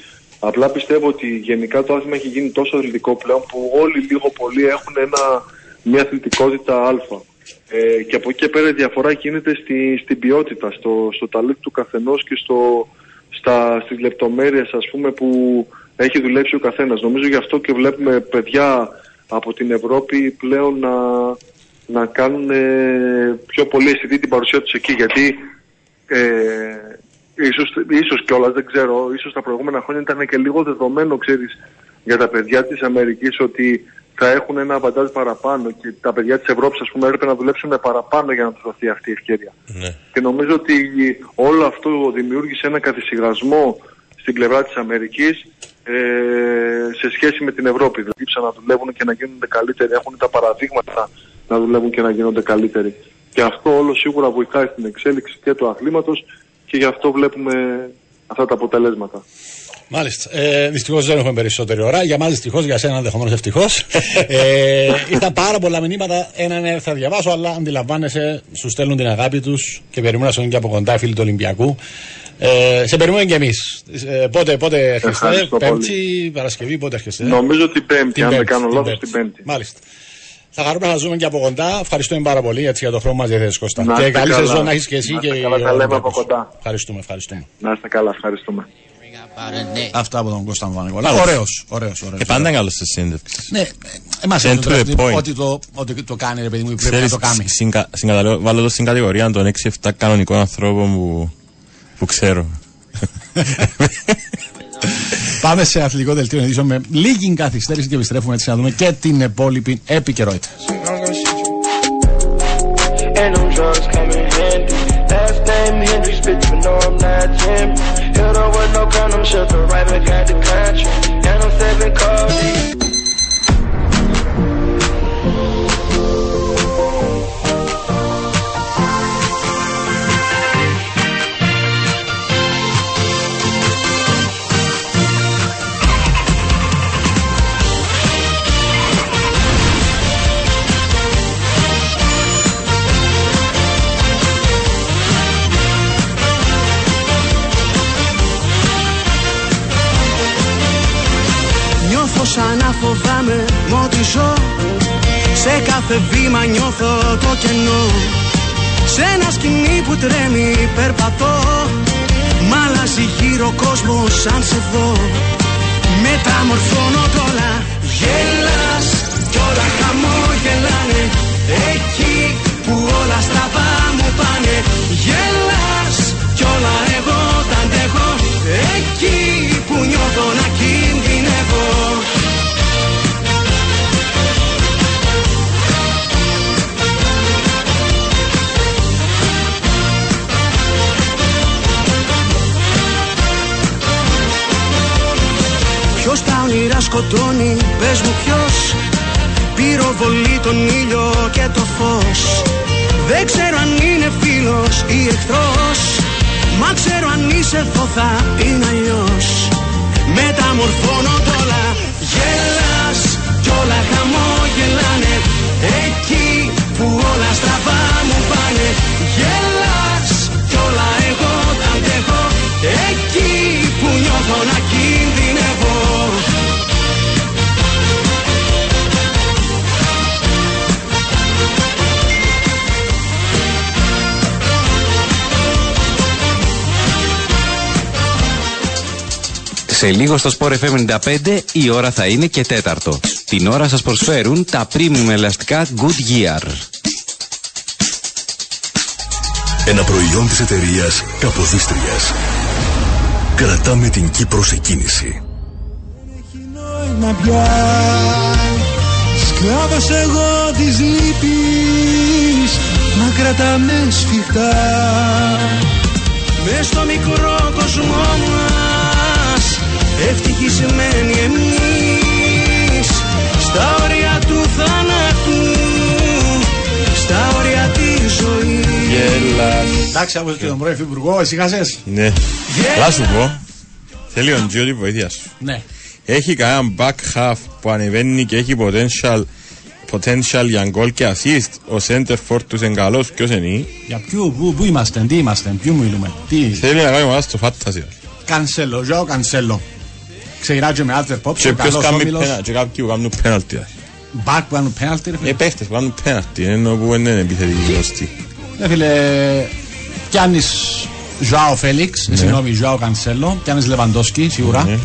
Απλά πιστεύω ότι γενικά το άθλημα έχει γίνει τόσο αθλητικό πλέον που όλοι λίγο πολύ έχουν ένα, μια αθλητικότητα αλφα. Ε, και από εκεί και πέρα η διαφορά γίνεται στη, στην ποιότητα, στο, στο ταλέντο του καθενός και στο, στα, στις λεπτομέρειες ας πούμε που έχει δουλέψει ο καθένας. Νομίζω γι' αυτό και βλέπουμε παιδιά από την Ευρώπη πλέον να, να κάνουν ε, πιο πολύ αισθητή την παρουσία τους εκεί γιατί ε, ίσως, ίσως κιόλας δεν ξέρω, ίσως τα προηγούμενα χρόνια ήταν και λίγο δεδομένο ξέρεις για τα παιδιά της Αμερικής ότι θα έχουν ένα βαντάζ παραπάνω και τα παιδιά της Ευρώπης ας πούμε έπρεπε να δουλέψουν παραπάνω για να τους δοθεί αυτή η ευκαιρία. Ναι. Και νομίζω ότι όλο αυτό δημιούργησε ένα καθησυχασμό στην πλευρά της Αμερικής ε, σε σχέση με την Ευρώπη. Δηλαδή να δουλεύουν και να γίνονται καλύτεροι, έχουν τα παραδείγματα να δουλεύουν και να γίνονται καλύτεροι. Και αυτό όλο σίγουρα βοηθάει στην εξέλιξη και του αθλήματος και γι' αυτό βλέπουμε αυτά τα αποτελέσματα. Μάλιστα. Ε, δυστυχώς δεν έχουμε περισσότερη ώρα. Για μα δυστυχώς, για σένα ενδεχομένως ευτυχώς. ε, ήρθαν πάρα πολλά μηνύματα. Έναν ε, θα διαβάσω, αλλά αντιλαμβάνεσαι, σου στέλνουν την αγάπη τους και περιμένουν να σου και από κοντά οι φίλοι του Ολυμπιακού. Ε, σε περιμένουμε και εμείς. Ε, πότε, πότε έρχεστε, Ευχαριστώ Πέμπτη, Παρασκευή, πότε έρχεστε. Νομίζω την Πέμπτη, αν δεν κάνω την λάθος, την Πέμπτη. Μάλιστα. Θα χαρούμε να ζούμε και από κοντά. Ευχαριστούμε πάρα πολύ έτσι, για το χρόνο μας διαθέσει Κώστα. Να Και είστε καλή καλά. σεζόν να έχεις και εσύ Να και είστε οι καλά, τα λέμε Ολυμπιακούς. από κοντά. Ευχαριστούμε, ευχαριστούμε. Να είστε καλά, ευχαριστούμε. Αυτά από τον Κώστα Βανικολά. Ωραίος, ωραίος, ωραίος. Και πάντα είναι καλό στη συνέντευξη. Ναι, εμάς And to the point. ότι το, ότι το κάνει, ρε παιδί μου, πρέπει να Ξέρεις, το κάνει. συγκα- συγκαταλέω- βάλω το στην κατηγορία των 6-7 κανονικών ανθρώπων που, που ξέρω. Πάμε σε αθλητικό δελτίο ειδήσεων με λίγη καθυστέρηση και επιστρέφουμε έτσι να δούμε και την υπόλοιπη επικαιρότητα. And them να φοβάμαι μ' ό,τι ζω Σε κάθε βήμα νιώθω το κενό. Σε ένα σκηνή που τρέμει περπατώ. Μ' αλλάζει γύρω κόσμος σαν σε δω. Μεταμορφώνω τ' όλα. Γέλας κι όλα χαμόγελάνε Εκεί που όλα στραβά μου πάνε. Γέλας κι όλα εγώ τα αντέχω. Εκεί που νιώθω να κινδυνεύω Ποιος τα όνειρα σκοτώνει, πες μου ποιος. Πυροβολεί τον ήλιο και το φως. Δεν ξέρω αν είναι φίλος ή εχθρός. Μα ξέρω αν είσαι εδώ θα είναι αλλιώς Μεταμορφώνω τ' όλα. Γέλας κι όλα χαμόγελάνε. Εκεί που όλα στραβά μου πάνε. Γέλας κι όλα εγώ τα αντέχω. Εκεί που νιώθω να κινδυνεύω Σε λίγο στο Sport FM 95 η ώρα θα είναι και τέταρτο. Την ώρα σας προσφέρουν τα premium ελαστικά Goodyear. Ένα προϊόν της εταιρείας Καποδίστριας. Κρατάμε την Κύπρο σε κίνηση. νόημα πια Σκλάβος εγώ της λύπης Μα κρατάμε σφιχτά Μες στο μικρό κόσμο μας Ευτυχισμένοι εμείς Στα όρια του θανάτου ζωής Γέλας. Εντάξει, άκουσα και τον πρώην Υφυπουργό, ησυχάσαι. Ναι. Θα σου πω. Θέλει ο Τζιό τη βοήθεια σου. Ναι. Έχει κανένα back half που ανεβαίνει και έχει potential, potential για γκολ και assist. Ο center for τους είναι καλός. Ποιος είναι. Για ποιου, πού, πού είμαστε, τι είμαστε, ποιου μιλούμε. Τι, Θέλει να κάνει ομάδα στο fantasy. Κανσέλο, Ζωάο Κανσέλο. Ξεγυράζει με Άλτερ Πόψ, Και ο ποιος καλός κάνει όμιλος. πένα- και κάποιοι που κάνουν πέναλτι. Μπακ που κάνουν πέναλτι, ρε φίλε. Ε, παίχτες που κάνουν πέναλτι. Ενώ που δεν είναι επιθετικοί γνωστοί. Ρε φίλε, πιάνεις Ζωάο Φέλιξ, Ναι. συγγνώμη, Ζωάο Κανσέλο, πιάνεις Λεβαντόσκι, σίγουρα. Ναι.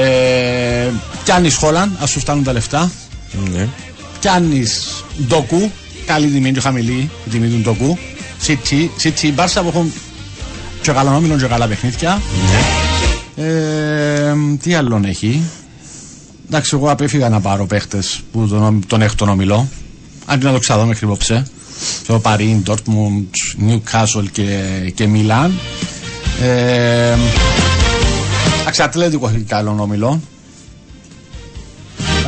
Ε, πιάνεις Χόλαν, ας σου φτάνουν τα λεφτά. Ναι. Πιάνεις Ντοκού, καλή τιμή και χαμηλή η τιμή του Ντοκού. Σίτσι, Σίτσι, Μπάρσα που έχουν και καλά όμιλον και καλά παιχνίδια. Ε, τι άλλον έχει; Εντάξει, εγώ απέφυγα να πάρω παίχτες που τον, τον έχω τον ομιλό. Αντί να το ξαδώ μέχρι υπόψε. Το Παρίν, Ντόρτμουντ, Νιουκάσολ και, και Μιλάν. Ε, Εντάξει, Ατλέτικο έχει καλό όμιλο.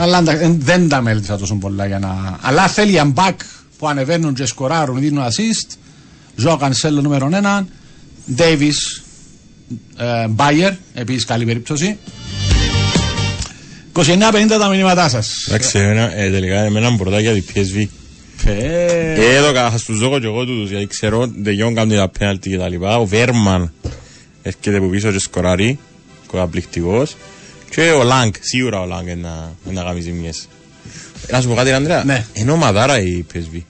Αλλά εντα- εν- δεν τα μέλτισα τόσο πολλά για να. Αλλά θέλει ένα μπακ που ανεβαίνουν και σκοράρουν, δίνουν assist. Ζω Κανσέλο νούμερο 1. Ντέιβις Μπάιερ, επίσης καλή περίπτωση. 29-50 τα μηνύματά σας. Εντάξει, εμένα, ε, τελικά εμένα μου ρωτάει για την PSV. Ε, εδώ θα στους δω και εγώ τούτους, γιατί ξέρω De Jong κάνει τα πέναλτι και τα λοιπά. Ο Βέρμαν έρχεται από πίσω και σκοράρει, καταπληκτικός. Και ο Λάγκ, σίγουρα ο Λάγκ είναι να- είναι να κάνει ζημιές. Να σου πω κάτι, Ανδρέα. Ναι. Είναι ομαδάρα η PSV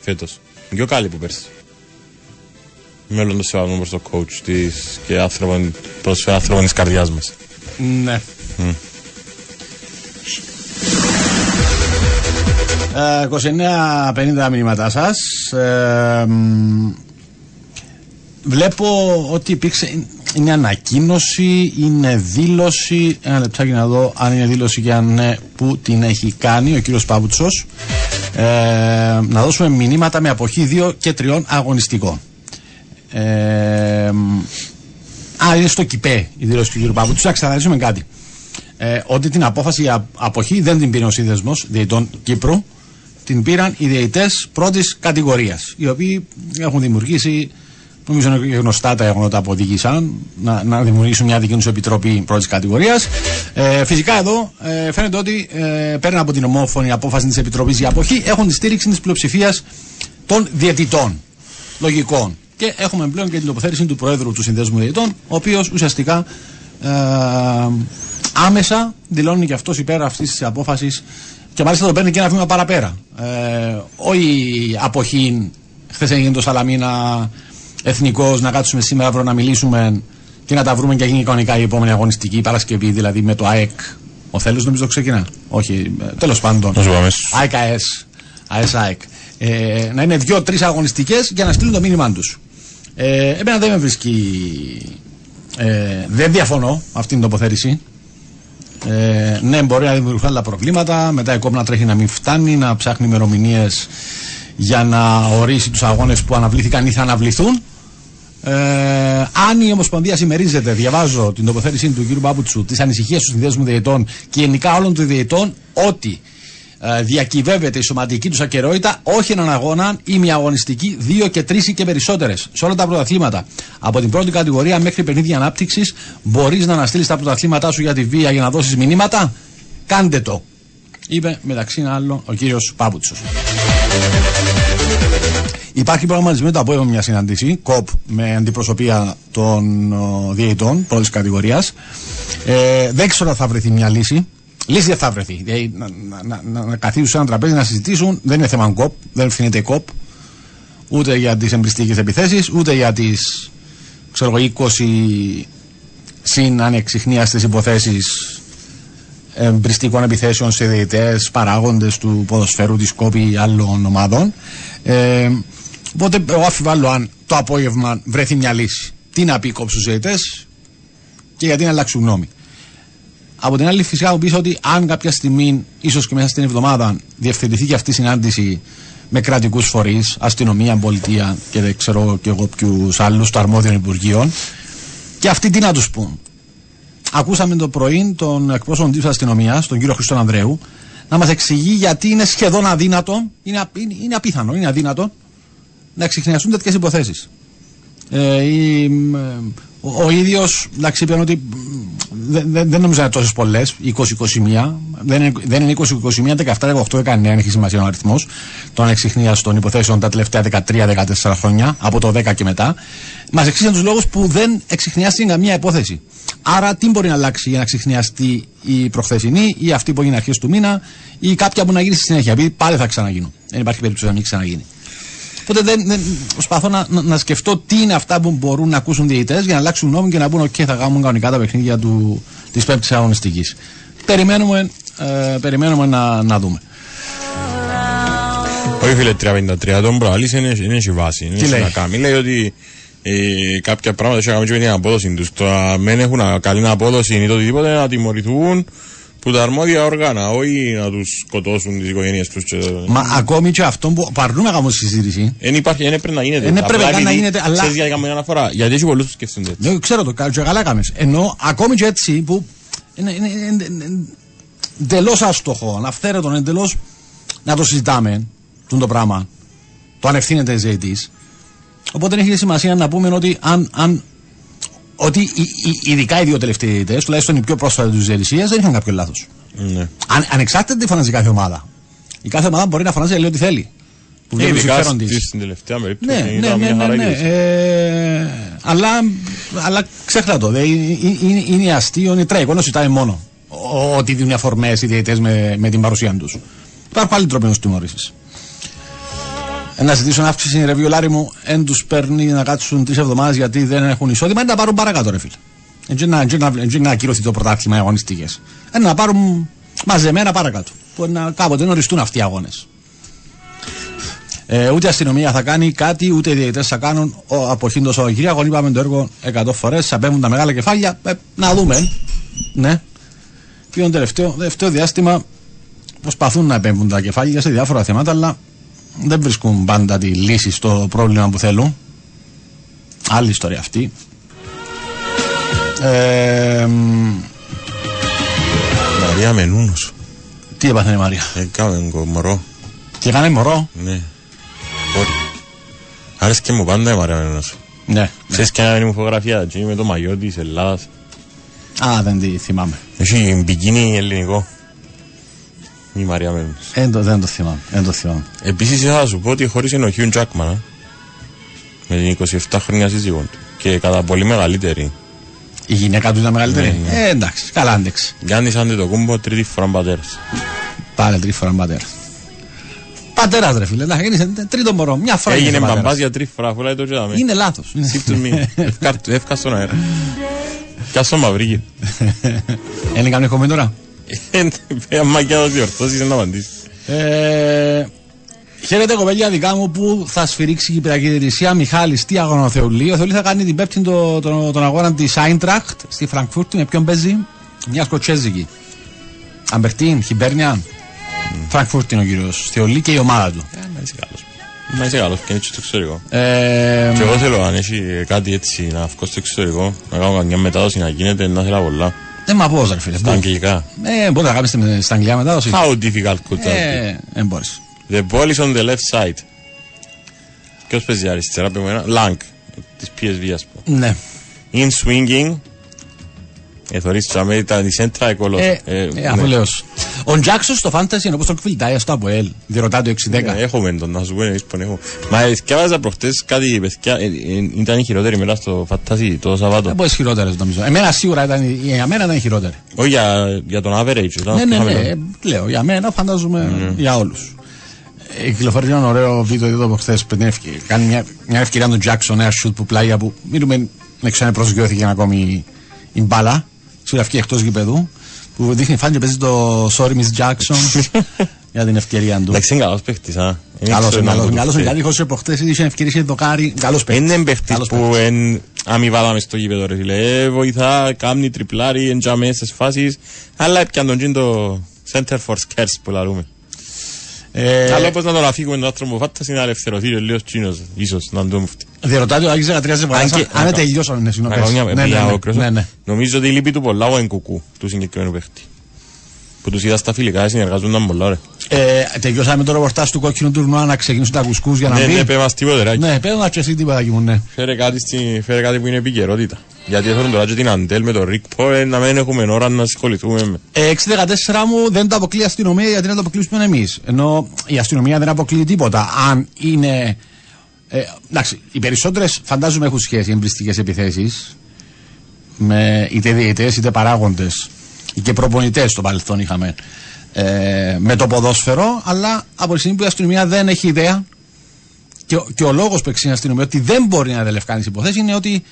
φέτος. Είναι πιο καλή που πέρσι. Μέλλον το σεβασμό προς το coach της και άνθρωπον, προσφέρει άνθρωπον της καρδιάς μας. Ναι. Μμ. 29-50 μηνύματά σας. Ε, μ, βλέπω ότι υπήρξε. Είναι ανακοίνωση, είναι δήλωση. Ένα λεπτάκι να δω αν είναι δήλωση και αν ναι, που την έχει κάνει ο κύριος Πάβουτσο. Ε, να δώσουμε μηνύματα με αποχή 2 και 3 αγωνιστικών. Ε, μ, Α, είναι στο ΚΙΠΕ η δήλωση του κ. Παπούτσου. Να ξεκαθαρίσουμε κάτι. Ε, ότι την απόφαση για αποχή δεν την πήρε ο σύνδεσμος διαιτητών Κύπρου. Την πήραν οι διαιτητέ πρώτης κατηγορίας. Οι οποίοι έχουν δημιουργήσει, νομίζω είναι γνωστά τα γεγονότα που οδήγησαν, να, να δημιουργήσουν μια δική τους επιτροπή πρώτης κατηγορίας. Ε, φυσικά εδώ ε, φαίνεται ότι ε, πέραν από την ομόφωνη απόφαση της Επιτροπής για αποχή έχουν τη στήριξη της πλειοψηφίας των διαιτητών. Λογικών. Και έχουμε πλέον και την τοποθέτηση του Προέδρου του Συνδέσμου Διαιτητών, ο οποίος ουσιαστικά ε, άμεσα δηλώνει και αυτός υπέρ αυτής της απόφασης και μάλιστα το παίρνει και ένα βήμα παραπέρα. Ε, όχι αποχή, χθες έγινε το Σαλαμίνα εθνικός, να κάτσουμε σήμερα αύριο να μιλήσουμε και να τα βρούμε και γίνει κανονικά η επόμενη αγωνιστική η Παρασκευή, δηλαδή με το ΑΕΚ. Ο Θέλος νομίζω ξεκινά. Όχι, τέλος πάντων. Να σου πω αμέσως. ΑΕΚ ΑΕΣ. ΑΕΣ ΑΕΚ. Ε, να είναι δύο-τρεις αγωνιστικές για να στείλουν το μήνυμά τους. Ε, εμένα δεν με βρίσκει. Ε, δεν διαφωνώ με αυτήν την τοποθέτηση. Ε, ναι, μπορεί να δημιουργηθούν άλλα προβλήματα. Μετά η κόπ να τρέχει να μην φτάνει, να ψάχνει ημερομηνίες για να ορίσει τους αγώνες που αναβλήθηκαν ή θα αναβληθούν. Ε, αν η Ομοσπονδία συμμερίζεται, διαβάζω την τοποθέτηση του κ. Μπάμπουτσου, τις ανησυχίες του συνδέσμου διαιτών και γενικά όλων των διαιτών ότι ε, διακυβεύεται η σωματική τους ακαιρεότητα όχι έναν αγώνα ή μια αγωνιστική, δύο και τρεις ή και περισσότερες σε όλα τα πρωταθλήματα. Από την πρώτη κατηγορία μέχρι παιχνίδια ανάπτυξης μπορείς να αναστείλεις τα πρωταθλήματά σου για τη βία για να δώσεις μηνύματα; Κάντε το. Είπε μεταξύ άλλων ο κύριος Πάμπουτσο. Υπάρχει προγραμματισμένο το απόγευμα μια συνάντηση, κοπ, με αντιπροσωπεία των ο, διαιτητών πρώτης κατηγορίας. Ε, δεν ξέρω αν θα βρεθεί μια λύση. Λύση δεν θα βρεθεί. Δηλαδή, να, να, να, να, να καθίσουν σε ένα τραπέζι να συζητήσουν. Δεν είναι θέμα κοπ, δεν ευθύνεται η κοπ. Ούτε για τις εμπριστικές επιθέσεις, ούτε για τις ξέρω εγώ, 20 συν ανεξιχνίαστε υποθέσεις εμπριστικών επιθέσεων σε διαιτητές, παράγοντες του ποδοσφαίρου, της κόπη ή άλλων ομάδων. Ε, οπότε εγώ αφιβάλλω αν το απόγευμα βρεθεί μια λύση. Τι να πει κόψους στου διαιτητές και γιατί να αλλάξουν γνώμη. Από την άλλη, φυσικά μου πεις ότι αν κάποια στιγμή, ίσως και μέσα στην εβδομάδα, διευθετηθεί και αυτή η συνάντηση με κρατικούς φορείς, αστυνομία, πολιτεία και δεν ξέρω και εγώ ποιους άλλους των αρμόδιων υπουργείων, και αυτοί τι να τους πούν. Ακούσαμε το πρωί τον εκπρόσωπο της αστυνομίας, τον κύριο Χριστόν Ανδρέου, να μας εξηγεί γιατί είναι σχεδόν αδύνατο, είναι, απ- είναι, είναι απίθανο, είναι αδύνατο να εξηχνιαστούν τέτοιες υποθέσεις. Ε, η- μ, ο, ο ίδιος, εντάξει, είπε ότι μ, δεν, δεν, δεν νομίζω να είναι τόσες πολλές, 20-21. Δεν είναι, δεν είναι 20-21, 17-18, 19, αν έχει σημασία ο αριθμός των εξηχνίαστων υποθέσεων τα τελευταία 13-14 χρόνια, από το 10 και μετά. Μας εξήγησαν τους λόγους που δεν εξηχνιάστηκε καμία υπόθεση. Άρα, τι μπορεί να αλλάξει για να εξηχνιαστεί η προχθεσινή ή αυτή που έγινε αρχές του μήνα ή κάποια που να γίνει στη συνέχεια. Επειδή πάλι θα ξαναγίνουν. Δεν υπάρχει περίπτωση να μην ξαναγίνει. Οπότε δεν, δεν, προσπαθώ να, να, να σκεφτώ τι είναι αυτά που μπορούν να ακούσουν διαιτητές για να αλλάξουν νόμο και να πούνε: OK, θα κάνουμε κανονικά τα παιχνίδια της πέμπτης αγωνιστική. Περιμένουμε, ε, περιμένουμε να, να δούμε. Όχι φίλε 353, τον προαλής είναι, είναι σε βάση. Είναι Τι σε λέει; να κάνει. Λέει ότι ε, κάποια πράγματα έχει να κάνουν και με την απόδοση τους. Το να μην έχουν α- καλή απόδοση ή το οτιδήποτε να τιμωρηθούν που τα αρμόδια όργανα, όχι να τους σκοτώσουν τις οικογένειες τους. Και... Μα ακόμη και αυτό που παρνούμε να κάνουμε συζήτηση. Δεν υπάρχει, δεν έπρεπε να γίνεται. Δεν έπρεπε Απλά καν να επειδή γίνεται, αλλά- Ξέρεις γιατί έκαμε μια αναφορά. Γιατί έχει πολλούς που σκέφτονται έτσι. Ναι, ξέρω το, κα- και καλά κάμες. Ενώ ακόμη και έτσι που είναι, είναι, είναι, είναι εντελώς άστοχο, αυθαίρετο, εντελώς να το συζητάμε τούν το πράγμα. το αν ευθύνεται η διαιτητή. Οπότε έχει σημασία να πούμε ότι αν, αν ότι οι- οι- ειδικά οι δύο τελευταίοι διαιτητέ, τουλάχιστον οι πιο πρόσφατα της διαιτησία, δεν είχαν κάποιο λάθος. Ναι. Αν, ανεξάρτητα τι φωνάζει κάθε ομάδα. Η κάθε ομάδα μπορεί να φωνάζει λέει ό,τι θέλει. Που βλέπει το Ειδικά συμφέρον στη- της. στην τελευταία περίπτωση. Ναι, ναι, ήταν ναι, μια ναι, χαρά ναι. είδηση. Ε, αλλά, αλλά ξέχνα το. δε, ε, ε, είναι, είναι αστείο, είναι τραγικό να συζητάμε μόνο ο- ότι δίνουν αφορμέ οι διαιτητές με, με την παρουσία τους. Υπάρχουν άλλοι τρόποι να τους τιμωρήσεις. Να ζητήσουν αύξηση ρε βιολάρι μου, εν τους παίρνει να κάτσουν τρεις εβδομάδες γιατί δεν έχουν εισόδημα, είναι να πάρουν παρακάτω, ρε φίλε. Έτσι να, έτσι να, έτσι να ακυρωθεί το πρωτάθλημα οι αγωνιστικές. Είναι να πάρουν μαζεμένα παρακάτω. Που να, κάποτε να οριστούν αυτοί οι αγώνες. Ε, ούτε η αστυνομία θα κάνει κάτι, ούτε οι διαιτητές θα κάνουν. Ο, από χείντο ο Κυριακό, είπαμε το έργο 100 φορές. Απέμβουν τα μεγάλα κεφάλια. Ε, να δούμε. Ναι. Πλέον τελευταίο, τελευταίο διάστημα προσπαθούν να επέμβουν τα κεφάλια σε διάφορα θέματα, αλλά δεν βρίσκουν πάντα τη λύση στο πρόβλημα που θέλουν. Άλλη ιστορία αυτή. Ε, μ, Μαρία Μενούνος. τι έπαθε η Μαρία; Έκαμε μωρό. Τι έκανε μωρό; Ναι. Μπορεί. Άρεσε και μου πάντα η Μαρία Μενούνος. Ναι. Ξέρεις και μια φωτογραφία εκεί με το μαγιό της Ελλάδας. Α, δεν τη θυμάμαι. Έχει μπικίνι ελληνικό. Η Μαρία Μενούνος. Ε, το- δεν το θυμάμαι. Δεν το θυμάμαι. Επίσης ήθελα να σου πω ότι χωρίς ο Χιούν Τζάκμαν α, με την 27 χρόνια σύζυγό του και κατά πολύ μεγαλύτερη. Η γυναίκα του ήταν μεγαλύτερη; Ναι, ναι. Ε, εντάξει, καλά άντεξε. Γιάννης άντε το κούμπο τρίτη φορά πατέρας. Πάλι τρει φορά πατέρα. Πατέρας, ρε φίλε, εντάξει, είναι τρίτο μωρό. Μια φορά Έγινε γεννήθηκε μπαμπάς πατέρας. για τρει φορά, αφού λέει το τζάμε. Είναι λάθος. Σύπτους μη. Εύκα στον αέρα. Κι ας το μαυρίγει. Είναι καμία κομμή τώρα. Άμα και να το διορθώσεις να απαντήσεις. Ε, χαίρετε κοπέλια δικά μου που θα σφυρίξει η Κυπριακή Διευθυνσία. Μιχάλης, τι αγώνα ο Θεολή. Ο Θεολής θα κάνει την πέπτη το, το, τον αγώνα της Άιντραχτ στη Φραγκφούρτη. Με ποιον παίζει, μια σκοτσέζικη. Αμπερτίν, Χιμπέρνια. Φραγκφούρτη είναι ο κύριος Θεολή και η ομάδα του. Ε, Να είσαι καλός. Να είσαι καλός και είναι και στο εξωτερικό. Ε, Και εγώ θέλω αν έχει κάτι έτσι να βγω στο εξωτερικό, να κάνω καμιά μετάδοση να γίνεται, να θέλω πολλά. Δεν μα πω, ρε φίλε. Στα αγγλικά. Ε, μπορείτε να κάνετε στα αγγλικά μετάδοση. How difficult could that be? Ε, δεν μπορείς. The ball is on the left side. Ποιος παίζει αριστερά, πες μου ένα. Lang, της PSV ας πούμε. Ναι. In swinging, ε, θωρείς τσάμε, ήταν η σέντρα εκολός. Ε, ε, αφού λέω. Σου. Ο Τζάξον στο Fantasy είναι όπως το κφιλτάει στο Αποέλ. Διερωτά το 6-10. Ναι, έχουμε τον, να σου πω εμείς που έχουμε. Μα ε, σκέφαζα προχτές κάτι, παιδιά, ε, ε, ήταν η χειρότερη μέρα στο Fantasy το Σαββάτο. Δεν μπορείς χειρότερες νομίζω. Εμένα σίγουρα ήταν, η- για μένα ήταν η χειρότερη. Όχι για, για τον average. ήταν Ναι, ναι, χαμηλό. ναι. ε, Λέω για μένα, φαντάζομαι για όλους. Ε, κυκλοφορεί ένα ωραίο βίντεο εδώ από χθες. Κάνει μια, μια ευκαιρία τον Τζάξον, ένα σουτ που πλάγια που μιλούμε να ξαναπροσγειώθηκε ακόμη η, η μπάλα. Σουραφική εκτός γηπεδού. Που δείχνει φάνηκε παίζει το Sorry Miss Jackson για την ευκαιρία του. Εντάξει, είναι καλός παίχτης, α. Είναι Καλός ξέρω είναι, να καλό μου είναι. το Καλό είναι. φέρει. Γιατί χωρίς προχτές είχε ευκαιρία είχε δοκάρι. Καλός παίκτη. Είναι παίχτης Καλός που εν αμοιβάδα μες στο γήπεδο ρε φίλε. Ε, βοηθά, κάνει τριπλάρι, εντζάμε στις φάσεις. Αλλά έπιαν τον τζιν το center for scarce που λαρούμε. Ε, Αλλά όπως να τον αφήγουμε τον άνθρωπο φάτας είναι να ελευθερωθεί ο λίγος τσίνος, ίσως, να τον φτύει. Διερωτάται ο Άγης 13 Αν και- Αν δεν τελειώσαν, ναι, συγγνώμη. Να κάνω μια Ναι, ναι, παιδιά, ναι, ο Κρόσος. ναι, ναι. Νομίζω ότι λείπει του πολλά ο Εγκουκού, του συγκεκριμένου παίχτη. Που τους είδα στα φιλικά, συνεργάζονταν πολλά ρε. Ε, τελειώσαμε το ρεπορτάζ του κόκκινου τουρνουά να ξεκινήσουν τα κουσκούς για να Ναι, μπει. ναι, πέ μας τίποτε ρε. Ναι, πέρα να τσεσί τίποτα εκεί μου, ναι. Φέρε κάτι, στη, φέρε κάτι που είναι επικαιρότητα. Γιατί έφεραν τώρα και την Αντέλ με τον Ρικ Πόρε να μην έχουμε ώρα να ασχοληθούμε με. Ε, 6-14 μου δεν το αποκλεί η αστυνομία γιατί να το αποκλείσουμε εμείς. Ενώ η αστυνομία δεν αποκλείει τίποτα. Αν είναι. Ε, εντάξει, οι περισσότερες φαντάζομαι έχουν σχέση εμπριστικές επιθέσεις με είτε διαιτητέ είτε παράγοντες και προπονητές στο παρελθόν είχαμε ε, με το ποδόσφαιρο. Αλλά από τη στιγμή που η αστυνομία δεν έχει ιδέα και, ο- και ο λόγος που εξήγει η αστυνομία ότι δεν μπορεί να δελευκάνει τις υποθέσεις είναι ότι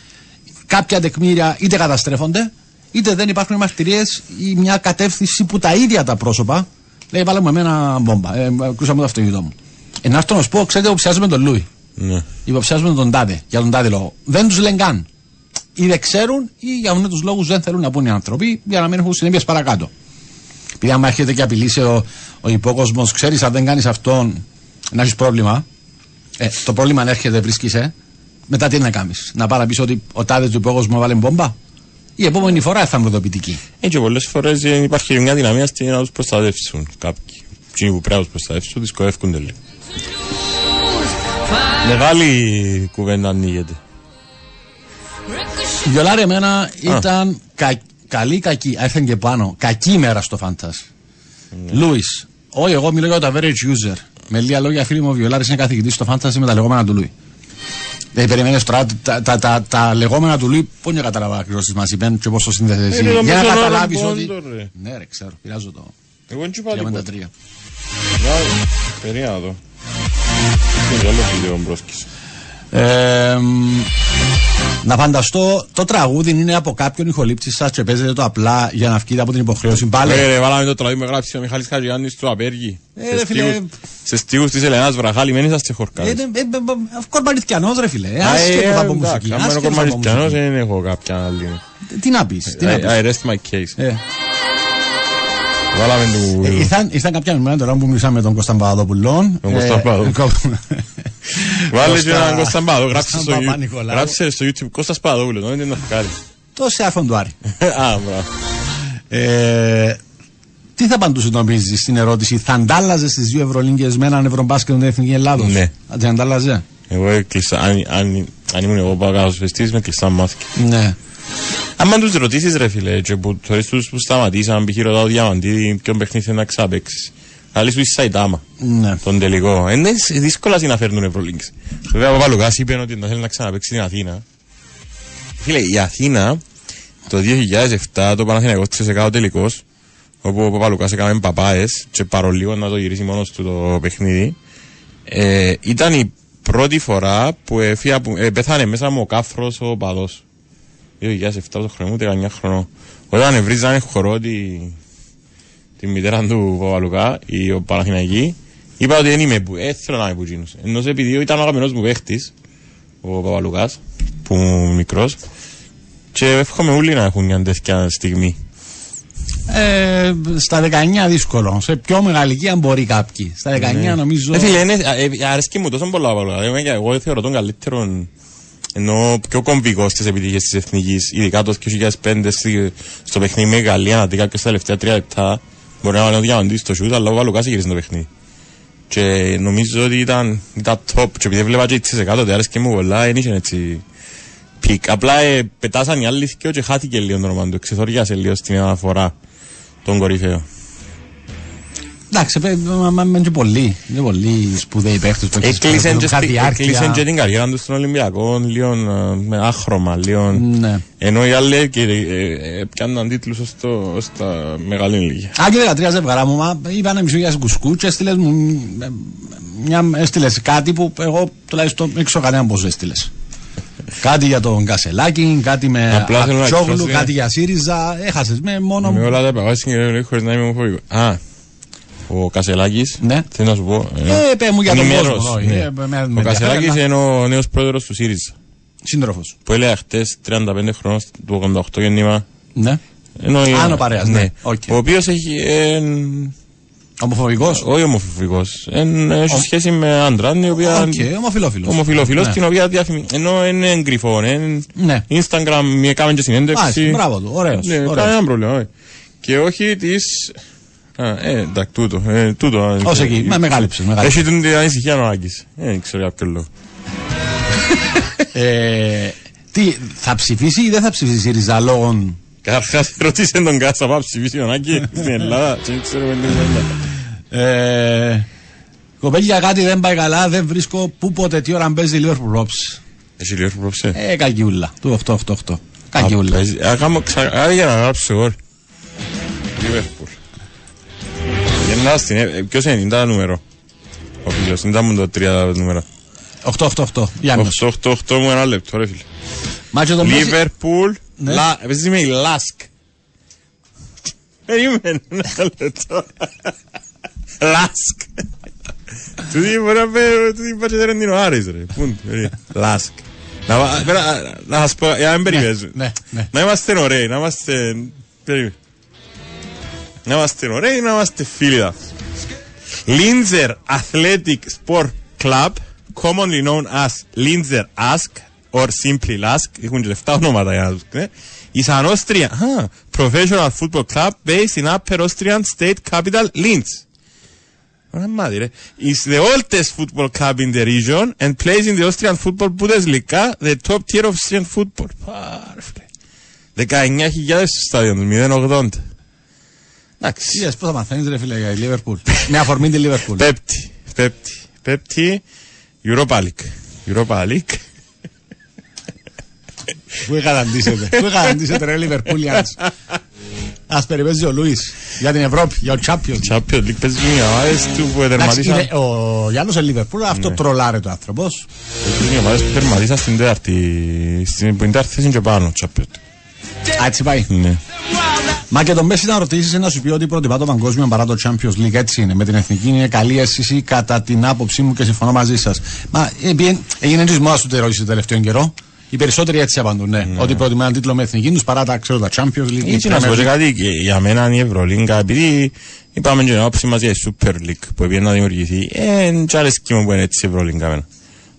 κάποια τεκμήρια είτε καταστρέφονται είτε δεν υπάρχουν μαρτυρίες ή μια κατεύθυνση που τα ίδια τα πρόσωπα λέει βάλαμε εμένα μπόμπα, ε, κρούσαμε το αυτοκίνητό μου. Ε, να έρθω να σου πω, ξέρετε, υποψιάζουμε τον Λούι. Ναι. Υποψιάζουμε τον Τάδε για τον Τάδε λόγο. Δεν τους λένε καν. Ή δεν ξέρουν ή για αυτούς τους λόγους δεν θέλουν να πούνε οι άνθρωποι για να μην έχουν συνέπειες παρακάτω. Επειδή άμα έρχεται και απειλήσει ο, ο υπόκοσμος, ξέρεις αν δεν κάνεις αυτόν να έχεις πρόβλημα. Ε, το πρόβλημα αν έρχεται, βρίσκεσαι. Μετά τι να κάνεις, Να πάρεις πίσω ότι ο τάδε του υπόκοσμου βάλε μπόμπα; Η επόμενη φορά θα είναι ειδοποιητική. Ε, και πολλές φορές ε, υπάρχει μια δυναμία στην να τους προστατεύσουν κάποιοι. Εκείνοι που πρέπει να τους προστατεύσουν δυσκολεύκονται λίγο. Μεγάλη κουβέντα ανοίγεται. Η Βιολάρη εμένα ήταν κα, καλή κακή. Α, Ήρθαν και πάνω. Κακή ημέρα στο Φάντας. Λούις. Όχι, εγώ μιλάω για το average user. Με λίγα λόγια, φίλοι μου, ο Βιολάρη είναι καθηγητής στο Φάντασι με τα λεγόμενα του Λούι. Δεν περιμένεις τώρα τα, τα, τα, τα λεγόμενα του Λούι, πού δεν κατάλαβα ακριβώς τις μα είπαν και πώ το συνδέεται εσύ. Είναι το Για να μέσο όρο καταλάβεις πόντο, ότι. ρε. Ναι, ρε, ξέρω, πειράζω το. Εγώ δεν είπα Για με τα τίποτα. τρία. Περίμενα το. Είναι άλλο βίντεο μπρόσκης. Ε, μ, να φανταστώ το τραγούδι είναι από κάποιον ηχολήπτης σας και παίζετε το απλά για να βγείτε από την υποχρέωση. Πάλι. Ρε, ρε, βάλαμε το τραγούδι με γράψει ο Μιχάλης Χατζιάννης του Απέργη. Ε, Σε ρε, φίλε. στίχους- Σε στίχους της Ελενάς Βραχάλη, μένεις σας Ε, χορκάδες. ε, ε, ε, Κορμαριθιανός ρε φίλε. Α, Άσχετο ε, από εντάξει, μουσική. άμα είναι άσχετος από κορμαριστιανός, μουσική. δεν έχω κάποια άλλη. Τι να πεις, τι να I πεις. I rest my case. Ε, Βάλαμε του... ε, Ήρθαν, ήρθαν κάποια μηνύματα τώρα που μιλήσαμε με τον Κώσταν Παπαδόπουλο. Τον Κώσταν Παπαδόπουλο. Βάλε και έναν Κώσταν Παδό, γράψε στο Κώσταν YouTube- Παπα-Νικολάου. γράψε στο YouTube Κώστας Παδόπουλος, δεν είναι να φκάρει. Το σε άφον του Άρη. Α, μπράβο. Ε, Τι θα απαντούσε νομίζει στην ερώτηση, θα αντάλλαζε τι δύο Ευρωλίγκες με έναν Ευρωμπάσκετ την Εθνική Ελλάδος; Ναι. Θα την αντάλλαζε. Εγώ έκλεισα, αν, αν, αν ήμουν εγώ παγκοσφαιστής, με κλειστά μάτια. Ναι. Άμα τους ρωτήσεις ρε φίλε, και που φορές τους που σταματήσαν, π.χ. ρωτάω διαμαντή, ποιον παιχνίδι θέλει να ξαπέξεις. Άλλοι σου είσαι Σαϊτάμα, Ναι. τον τελικό. Είναι δύσκολα να φέρνουν Ευρωλίγκες. Βέβαια ο Παπαλουκάς είπε ότι να θέλει να ξαναπέξει την Αθήνα. Φίλε, η Αθήνα το 2007 το Παναθηναϊκός σε κάτω τελικός, όπου ο Παπαλουκάς έκαμε παπάες και παρολίγο να το γυρίσει μόνος του το παιχνίδι. Ε, ήταν η πρώτη φορά που έφυγα, που, ε, πέθανε μέσα μου ο κάφρος ο παδός. 2007 το χρόνο μου, 19 χρονών. Όταν βρίζανε χορό τη, τη μητέρα του Παπαλουκά, η ο Παναθηναϊκή, είπα ότι δεν είμαι που, ε, θέλω να είμαι που γίνους. Ενώ επειδή ήταν ο αγαπημένος μου παίχτης, ο Παπαλουκάς, που είμαι μικρός, και εύχομαι όλοι να έχουν μια τέτοια στιγμή. Ε, στα 19 δύσκολο. Σε πιο μεγάλη ηλικία μπορεί κάποιοι. Στα 19 νομίζω. Ε, φίλε, είναι, ε, ε, αρέσκει μου τόσο πολλά Παπαλουκάς. Δηλαδή, εγώ θεωρώ τον καλύτερο ενώ πιο κομβικός στις επιτυχίες της εθνικής, ειδικά το 2005 στη- στο παιχνίδι με Γαλλία, να δει κάποιος στα τελευταία τρία λεπτά. Μπορεί να βάλει ο Διαμαντίδης το σουτ, αλλά ο Παπαλουκάς γύρισε το παιχνίδι. Και νομίζω ότι ήταν, ήταν top. Και επειδή βλέπα και σε κάτω, ότι άρεσε μου πολλά, δεν είχε έτσι peak. Απλά ε, πετάσαν οι άλλοι δυο και χάθηκε λίγο το όνομα του. Ξεθοριάσε λίγο στην αναφορά τον κορυφαίο. Εντάξει, παι- μα- μα- μα είναι και πολλοί. Είναι πολλοί σπουδαίοι παίχτες που Έκλεισαν και, είχαν στη- διάρκεια. έκλεισαν και την καριέρα τους στον Ολυμπιακό, λίγο ε, με άχρωμα, λίγο. Ναι. Ενώ οι άλλοι και, ε, ε, πιάνναν τίτλους ως, το, ως τα μεγάλη ηλικία. Αν και 13 ζευγαρά μου, μα είπανε μισό για κουσκού και έστειλες μου ε, μια, έστειλες κάτι που εγώ τουλάχιστον δεν ξέρω κανέναν πώς έστειλες. κάτι για τον Κασελάκη, κάτι με Απλά θέλω να Ατσόγλου, εκφράσω- κάτι για ΣΥΡΙΖΑ. Έχασες με μόνο. Με όλα τα παγάσια και χωρίς να είμαι ομοφοβικός. Α, ο Κασελάκης, Ναι. θέλω να σου πω. Ε, πέ μου για τον ενημέρωση, κόσμο, όχι, ναι. ε, με- με Ο ενδιαφέρει, Κασελάκης αλλά- είναι ο νέος πρόεδρος του ΣΥΡΙΖΑ. Σύντροφος. Που έλεγε χτες 35 χρόνων του 88 γεννήμα. Ναι. Ενώ, Άνω παρέας, ναι. Οκ. Ο οποίος έχει, ε, Ομοφοβικός. όχι ομοφοβικός, εν, έχει σχέση με άντρα, η οποία... Οκ, ομοφιλόφιλος. Ομοφυλόφιλος, Ναι. την οποία διαφημι... ενώ είναι κρυφό, είναι Ναι. Instagram, μία έκαμε και συνέντευξη. Μάλιστα, μπράβο του, ωραίος, Ναι, ωραίος. κανένα πρόβλημα, όχι. Και όχι της... Α, ε, εντάξει, τούτο, ε, τούτο. ε, Ως εκεί, ε, με μεγάλεψες, μεγάλεψες. Έχει την ανησυχία ο Άκης. Ε, Δεν ξέρω για ποιο λόγο. Ε, τι, θα ψηφίσει ή δεν θα ψηφίσει η ΣΥΡΙΖΑ λόγω. Καταρχάς, ρωτήσε τον Κάτσα πάω ψηφίσει τον Άκη στην Ελλάδα. και Δεν ξέρω με τι Ε, κοπέλια κάτι δεν πάει καλά, δεν βρίσκω πού πότε τι ώρα παίζει η Liverpool Rops. Έχει λίγο πρόψε. Ε, κακιούλα. Του 888. Κακιούλα. Ακάμω ξανά για να γράψω εγώ. Λίβερπουλ. Γεννά στην... ε, Ποιος είναι, είναι τα νούμερο. Ο φίλος, είναι τα μου το τρία νούμερα. 888. Γιάννος. 8-8-8 μου ένα λεπτό ρε φίλε. Μάτσο τον Μέση. Λίβερπουλ, Ναι. Λα- παίζει με η Λάσκ. Περίμενε ένα λεπτό. Λάσκ. Του δει μπορεί να πει, του δει πάτσε δεν είναι ο Άρης ρε. Πού είναι, περίμενε. Λάσκ. Να βα- πέρα- Να σας πω, για να μην περιμένεις. ναι, ναι. Να είμαστε ωραίοι, να είμαστε... περίμενε. Να είμαστε ωραίοι, να είμαστε φίλοι μας. Linzer Athletic Sport Club, commonly known as Linzer Ask or simply Lask, έχουν και 7 ονόματα για να τους ναι, is an Austrian ah, professional football club based in Upper Austrian state capital Linz. Ωραία μάτι ρε. Is the oldest football club in the region and plays in the Austrian Football Bundesliga, the top tier of Austrian football. Πάρε φίλε. 19.000 στο στάδιο του, 0.80. Εντάξει. Είδες πώς θα μαθαίνεις ρε φίλε για η Λίβερπουλ; Με αφορμή τη Λίβερπουλ. Πέπτη, πέπτη, πέπτη, Europa League. Europa League. Πού είχα αντίσετε. Πού είχα αντίσετε ρε Λίβερπουλιans. Ας περιπέζει ο Λούις για την Ευρώπη, για ο Champions. Champions League παίζει οι ομάδες του που Εντάξει, τερματίσαν. είναι- Ο Γιάννος είναι Λίβερπουλ, αυτό Ναι. τρολάρε το άνθρωπος. Παίζουν οι ομάδες που τερματίσαν στην τέταρτη, στην που είναι τέταρτη θέση και πάνω. Champions League. Α, έτσι πάει. Ναι. Μα και τον Μέση να ρωτήσεις να σου πει ότι προτιμά το παγκόσμιο παρά το Champions League. Έτσι είναι. Με την εθνική είναι καλή αίσθηση κατά την άποψή μου και συμφωνώ μαζί σας. Μα επί- έγινε τη μόδα του το ερώτηση το τελευταίο καιρό. Οι περισσότεροι έτσι απαντούν. Ναι. Ότι προτιμά έναν τίτλο με εθνική τους παρά τα, ξέρω, τα Champions League. η Έτσι να σου πω Premier και League. κάτι, και για μένα η Ευρωλίγκα, επειδή είπαμε και την άποψη μας για η Super League που έπιε να δημιουργηθεί, ε, εν κι άλλες κύμα που είναι έτσι η Ευρωλίγκα εμένα.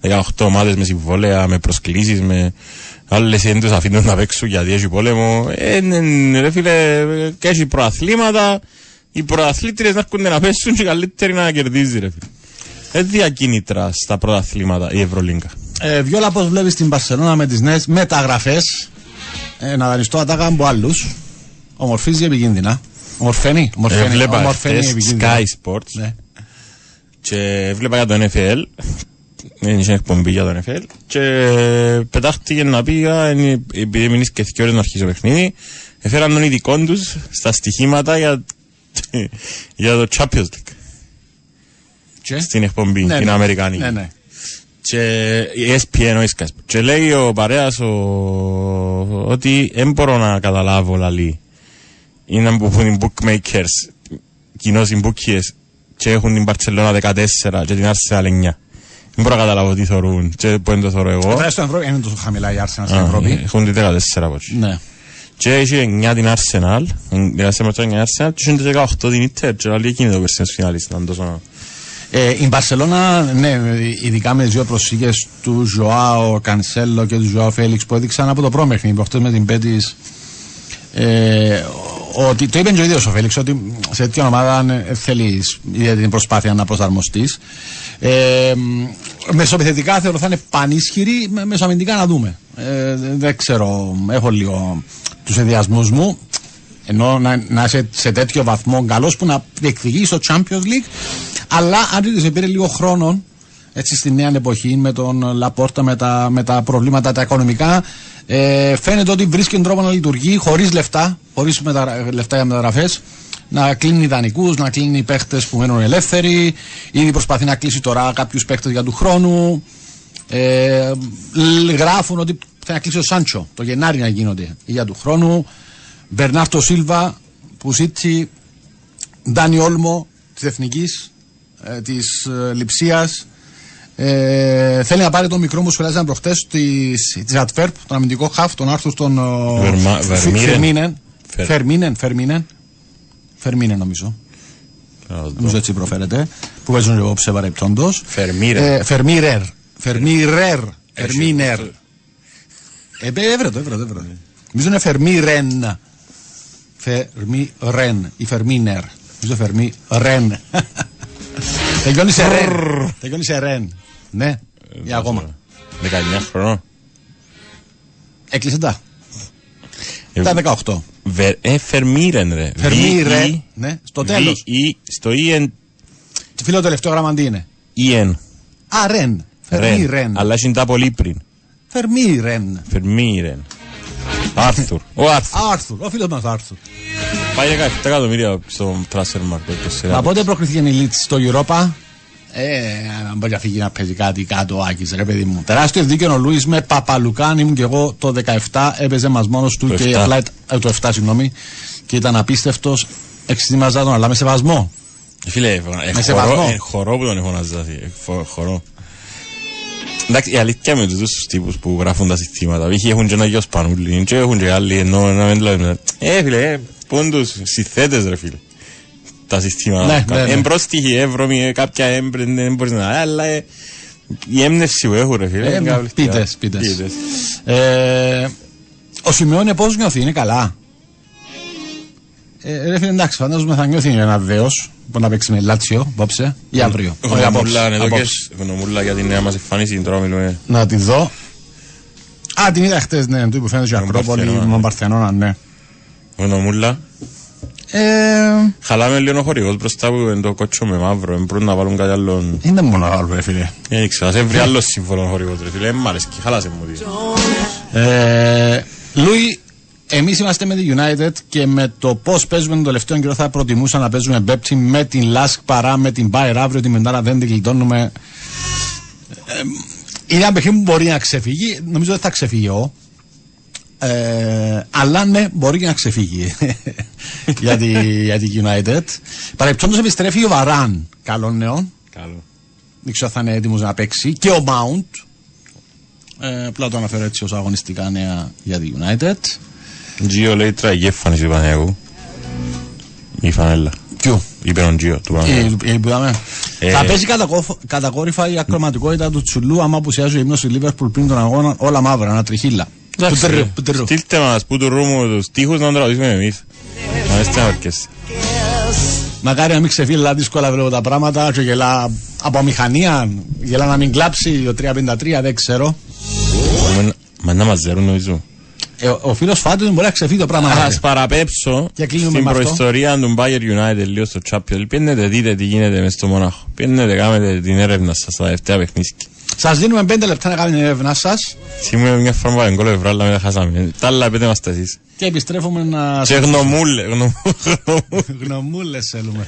18 ομάδες με συμβόλαια, με προσκλήσεις, με άλλες δεν τους αφήνουν να παίξουν γιατί έχει πόλεμο. Ε, ναι, ναι, ρε φίλε, και έχει προαθλήματα, οι προαθλήτριες να έρχονται να πέσουν και οι καλύτεροι να κερδίζει ρε φίλε. Δεν διακίνητρα στα πρωταθλήματα η Ευρωλίγκα. Ε, Βιόλα, πώς βλέπεις την Παρσελόνα με τις νέες μεταγραφές; Ε, να δανειστώ ατάκα από άλλους. Ομορφίζει επικίνδυνα. Ομορφαίνει. Ομορφαίνει, Έβλεπα ομορφαίνει χτες επικίνδυνα. Sky Sports Ναι. και έβλεπα για το NFL δεν είχε εκπομπή για το NFL και πετάχτηκε να πει «Α, είναι- επειδή μείνεις και δύο ώρες να αρχίσει το παιχνίδι έφεραν τον ειδικό τους στα στοιχήματα για, για το Champions League Και; στην εκπομπή Ναι, την ναι. Αμερικανική Ναι, ναι. και η ESPN ο Sky Sports. και λέει ο παρέας ο, ότι δεν μπορώ να καταλάβω λαλή είναι που έχουν οι bookmakers κοινώς οι bookies και έχουν την Barcelona 14 και την Arsenal 9 δεν μπορώ να καταλάβω τι θεωρούν και που δεν το θεωρώ εγώ Βέβαια στην Ευρώπη είναι τόσο χαμηλά η Arsenal στην Α, Ευρώπη. έχουν την 14 από εκεί Ναι. και έχει 9 την Arsenal 14 με το 9 Arsenal και έχει 18 την Inter και λέει εκείνη το περσίνος φινάλιστ ήταν τόσο Ε, η Μπαρσελόνα, ναι, ειδικά με τι δύο προσφύγε του Ζωάο Κανσέλο και του Ζωάο Φέληξ που έδειξαν από το πρόμεχνη προχτέ με την Πέτη. Ε, ότι το είπε και ο ίδιος ο Φέληξ ότι σε τέτοια ομάδα ε, θέλεις την προσπάθεια να προσαρμοστείς. Ε, μεσοπιθετικά θεωρώ θα είναι πανίσχυρη, με- μεσοαμυντικά να δούμε. Ε, δεν ξέρω, έχω λίγο τους ενδιασμούς μου. Ενώ να, να είσαι σε τέτοιο βαθμό καλός που να διεκδικείς στο Champions League. Αλλά αν σε πήρε λίγο χρόνο έτσι στη νέα εποχή με τον Λαπόρτα, με τα, με τα προβλήματα τα οικονομικά, ε, φαίνεται ότι βρίσκει τρόπο να λειτουργεί χωρίς λεφτά, χωρίς λεφτά για μεταγραφές. Να κλείνει ιδανικούς, να κλείνει παίχτες που μένουν ελεύθεροι. Ήδη προσπαθεί να κλείσει τώρα κάποιους παίχτες για του χρόνου. Ε, λ- γράφουν ότι θα κλείσει ο Σάντσο το Γενάρη να γίνονται για του χρόνου. Μπερνάρτο Σίλβα, Πουσίτσι, Ντάνι Όλμο της Εθνικής, ε, της ε, Λιψίας. Ε, θέλει να πάρει το μικρό μου σχολιάζαν προχτές της Ατφέρπ, τον αμυντικό χαφ, τον άρθρο των Βερμα- Φ- Βερμίρεν. Φερμίνεν. Φερ- Φερμίνεν, Φερμίνεν. Φερμίνεν νομίζω. Νομίζω έτσι προφέρεται. Που παίζουν λίγο σε παρεπτόντως. Φερμίρεν. Ε, Φερμίρερ. Φερμίρερ. Φερμίνερ. Ε, μπε, έβρε το, έβρε το, έβρε το. Νομίζω είναι Φερμίρεν. Φερμίρεν. Ή Φερμίνερ. Νομίζω Φερμίρεν. Τελειώνει σε ρεν. Τελειώνει σε ρεν. Ναι, για ακόμα. 19 χρονών Έκλεισε τα. Ε, Τα 18. Βε- Ε, Φερμίρεν ρε. Φερμίρεν. V-E- Ναι, στο τέλος. V-E- Στο EN. Το φίλο τελευταίο γράμμα τι είναι. EN. Α, ρεν. Φερμίρεν. Αλλά έχει τα πολύ πριν. Φερμίρεν. Φερμίρεν. Άρθουρ. Ο Άρθουρ. Άρθουρ. Ο φίλος μας Άρθουρ. Πάει 17 εκατομμύρια στο transfer market. το σειρά. Μα πότε προκριθήκε η Λίτ στο Europa; Ε, αν μπορεί να φύγει να παίζει κάτι κάτω ο Άκης ρε παιδί μου. Τεράστιο δίκαιο ο Λούις με Παπαλουκάν ήμουν και εγώ το 17 έπαιζε μας μόνος του Το και 7. απλά ε, το 7 συγγνώμη και ήταν απίστευτος εξετοιμαζά τον αλλά με σεβασμό. Φίλε, ε, Με σεβασμό. χορό, ε, χορό που τον έχω να ζήσει. ε, φο- Χορό. Εντάξει, η αλήθεια με τους τύπους που γράφουν τα συστήματα, π.χ. έχουν και ένα γιος Πανούλη, και έχουν και άλλοι, ενώ να μην λέμε. Ε, φίλε, ε, πούν τους συθέτες, ρε φίλε. Τα συστήματα. Ναι, ναι, ναι. Εμπρόστιχοι, εύρωμοι, ε, κάποια έμπρε, δεν μπορείς να... Αλλά ε, η έμπνευση που έχουν, ρε φίλε. Ε, είναι κάποια- πίτες, πίτες. Ε, ο Σιμεώνε πώς νιώθει, είναι καλά; Ε, ρε φίλε, εντάξει, φαντάζομαι θα νιώθει ένα δέος. Μπορεί να παίξει με Λάτσιο απόψε ή αύριο. Όχι, απόψε, Γνωμούλα, εδώ και απόψε. γνωμούλα για την νέα μας εμφάνιση, τώρα μιλούμε. Να τη δω. Α, την είδα χτες, ναι, του που φαίνεται και η Με τον Ακρόπολη Παρθενώνα, με τον ναι. Παρθενώνα, ναι. Γνωμούλα. Ε, Χαλάμε λίγο ο χορηγός μπροστά που είναι το κότσο με μαύρο, δεν μπορούν να βάλουν κάτι άλλο. είναι μόνο άλλο, ρε φίλε. Δεν ξέρω, σε βρει άλλο σύμφωνο χορηγός ρε φίλε, μ' αρέσει, χαλάσε μου τι. Ε, Λούι, εμείς είμαστε με τη United και με το πώς παίζουμε τον τελευταίο καιρό θα προτιμούσα να παίζουμε Πέμπτη με την Λάσκ παρά με την Bayern αύριο. Την πεντάρα δεν την γλιτώνουμε. Ε, είναι ένα παιχνίδι που μπορεί να ξεφύγει. Νομίζω δεν θα ξεφύγει εγώ. Ε, αλλά ναι, μπορεί και να ξεφύγει για, τη, για τη United. Παρεπτόντω επιστρέφει ο Βαράν. Καλό νέο. Καλό. Δεν ξέρω αν θα είναι έτοιμος να παίξει. Και ο Mount. Ε, απλά το αναφέρω έτσι ως αγωνιστικά νέα για τη United. Τζιο λέει τραγική εμφάνιση του Παναγιακού. Η φανέλα. Ποιο; Είπε ο Τζιο του Ε, Παναγιακού. ε, που είδαμε. Ε, Θα παίζει κατακόφ- κατακόρυφα η ακροματικότητα του Τσουλού άμα απουσιάζει ο ύμνος του Λίβερπουλ πριν τον αγώνα όλα μαύρα, ένα τριχύλα. Εντάξει, Πουτρου, ρε. πουτρου. Στείλτε μας που του ρούμου τους στίχους να τραγουδήσουμε εμείς. Να είστε να ορκέσαι. Μακάρι να μην ξεφύλλα δύσκολα βλέπω τα πράγματα και γελά από μηχανία, γελά να μην κλάψει το 353, δεν ξέρω. Μπορούμε να- Μα να μας ζερούν νομίζω. Ε, ο, ο φίλος Φάτου μπορεί να ξεφύγει το πράγμα. Ας παραπέψω Και κλείνουμε στην με αυτό. προϊστορία του Bayern United λίγο στο Champions. Πιένετε δείτε τι γίνεται μες στο Μονάχο. Πιένετε κάνετε την έρευνα σας στα τελευταία παιχνίδια. Σας δίνουμε 5 λεπτά να κάνετε την έρευνά σας Σήμερα μια φορά πάμε γκολ ευράλα μετά χάσαμε. Τα άλλα πείτε μας τα εσείς. και επιστρέφουμε να... Και γνωμούλε. γνωμού- Γνωμούλες θέλουμε.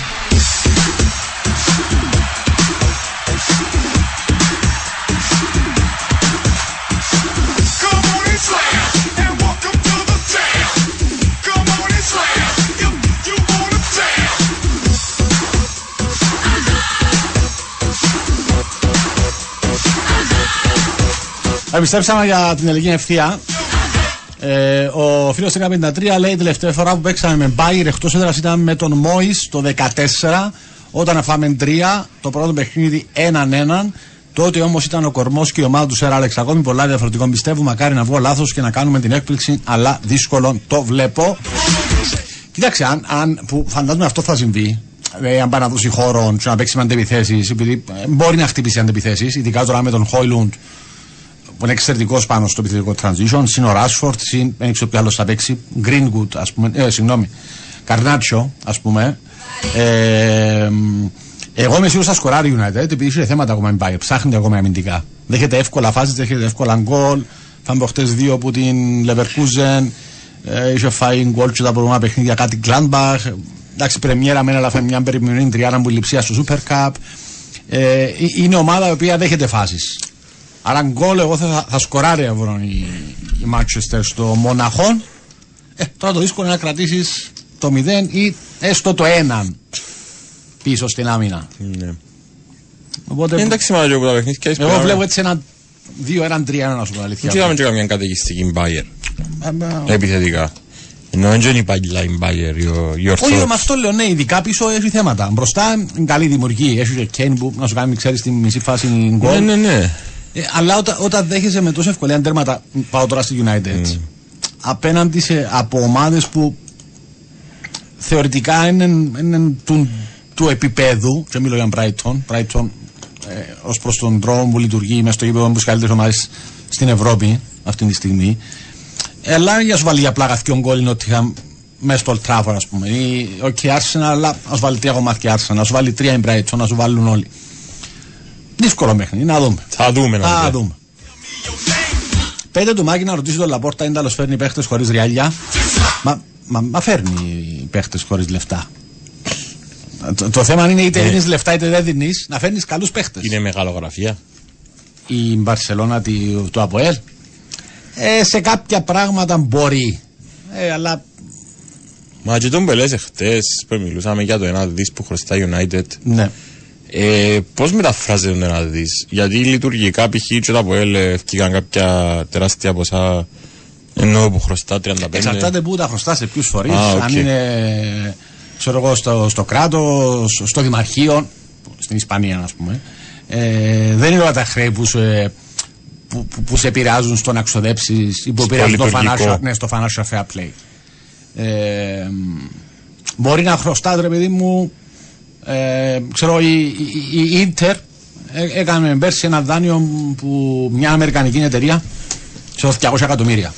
Επιστρέψαμε για την ελληνική ευθεία. Ε, ο φίλος 53 λέει τελευταία φορά που παίξαμε με Μπάιρ εκτός έδρας ήταν με τον Μόη το 14 όταν φάμε 3 το πρώτο παιχνίδι 1-1. Τότε όμως ήταν ο κορμός και η ομάδα του Σερ Άλεξ. Ακόμη πολλά διαφορετικό πιστεύω. Μακάρι να βγω λάθος και να κάνουμε την έκπληξη, αλλά δύσκολο το βλέπω. Κοίταξε, αν, αν, που φαντάζομαι αυτό θα συμβεί. Ε, αν πάει να δώσει χώρο και να παίξει με αντεπιθέσεις, επειδή ε, μπορεί να χτυπήσει αντεπιθέσεις, ειδικά τώρα με τον Χόιλουντ που είναι εξαιρετικός πάνω στο επιθετικό transition. Συν ο Ράσφορτ, συν δεν ξέρω ποιο άλλο θα παίξει. Greenwood, ας πούμε. Ε, συγγνώμη. Καρνάτσιο, ας πούμε. Ε, μ, εγώ είμαι σίγουρος θα σκοράρει η United επειδή είχε θέματα ακόμα με Bayern. Ψάχνει ακόμα αμυντικά. Δέχεται εύκολα φάσεις, δέχεται εύκολα γκολ. Φάμε προχτέ δύο από την Leverkusen. Ε, είχε φάει γκολ και τα προηγούμενα παιχνίδια κάτι Gladbach. Εντάξει, πρεμιέρα μένα, αλλά φάει μια περιμηνή τριάρα που λειψία στο Super Cup. Ε, ε, είναι ομάδα η οποία δέχεται φάσεις. Άρα γκολ εγώ θα, θα σκοράρει αύριο η, η Manchester στο Μοναχόν. Ε, τώρα το δύσκολο είναι να κρατήσεις το 0 ή έστω το 1 πίσω στην άμυνα. Ναι. Οπότε Εντάξει μα και από τα παιχνίδια. εγώ βλέπω έτσι ένα 2, έναν 3, ένα να σου πω αλήθεια. Δεν είδαμε και καμιά καταιγιστική Bayern. Ε, ε, Επιθετικά. Ενώ δεν είναι η παγιλά η Bayern, η ο- η Όχι, Orthodox. με αυτό λέω, ναι, ειδικά πίσω έχει θέματα. Μπροστά είναι καλή δημιουργία. Έχει και Κέιν που να σου κάνει, ξέρεις, τη μισή φάση γκολ. Ναι, ναι, ναι. Ε, αλλά όταν, όταν δέχεσαι με τόσο ευκολία τέρματα, πάω τώρα στη United, απέναντι σε, από ομάδες που θεωρητικά είναι, είναι του, του επίπεδου, και μιλώ για Brighton, Brighton ε, ως προς τον τρόπο που λειτουργεί μέσα στο γήπεδο με τις καλύτερες ομάδες στην Ευρώπη αυτή τη στιγμή. Ε, αλλά για σου βάλει για πλάκα και γκολ είναι ότι είχα μέσα στο Old Trafford, ας πούμε. Ή, ok, Arsenal, αλλά ας βάλει τρία κομμάτια Arsenal, να σου βάλει τρία η Brighton, να σου βάλουν όλοι. Δύσκολο μέχρι, να δούμε. Θα δούμε να Θα δούμε. δούμε. Πέντε του Μάκη να ρωτήσει τον Λαπόρτα αν τέλος φέρνει παίχτες χωρίς ριάλια. Μα, μα, μα φέρνει παίχτες χωρίς λεφτά. Το, το θέμα είναι είτε Ναι. δίνεις λεφτά είτε δεν δίνεις, να φέρνεις καλούς παίχτες. Είναι μεγαλογραφία. Η Μπαρσελόνα τη- του ΑΠΟΕΛ. Ε, σε κάποια πράγματα μπορεί. Ε, αλλά Μα και τον Πελές εχθές που μιλούσαμε για το ένα δις που χρωστά United. ναι. Ε, πώς μεταφράζεται το ένα δις. Γιατί λειτουργικά π.χ. και το ΑΠΟΕΛ ευκήκαν κάποια τεράστια ποσά Ενώ που χρωστά 35. Εξαρτάται πού τα χρωστάς σε ποιους φορείς. Α, οκ. Αν είναι ξέρω εγώ, στο, στο κράτος, στο δημαρχείο, στην Ισπανία, ας πούμε. Ε, δεν είναι όλα τα χρέη που σε, που, που, που σε επηρεάζουν στο να ξοδέψεις ή που Στο επηρεάζουν το λειτουργικό. financial, ναι, στο financial fair play. Ε, μπορεί να χρωστάτε, ρε παιδί μου, ε, ξέρω, η, η, η Inter ε, έκανε πέρσι ένα δάνειο που μια αμερικανική εταιρεία ξέρω 200 εκατομμύρια.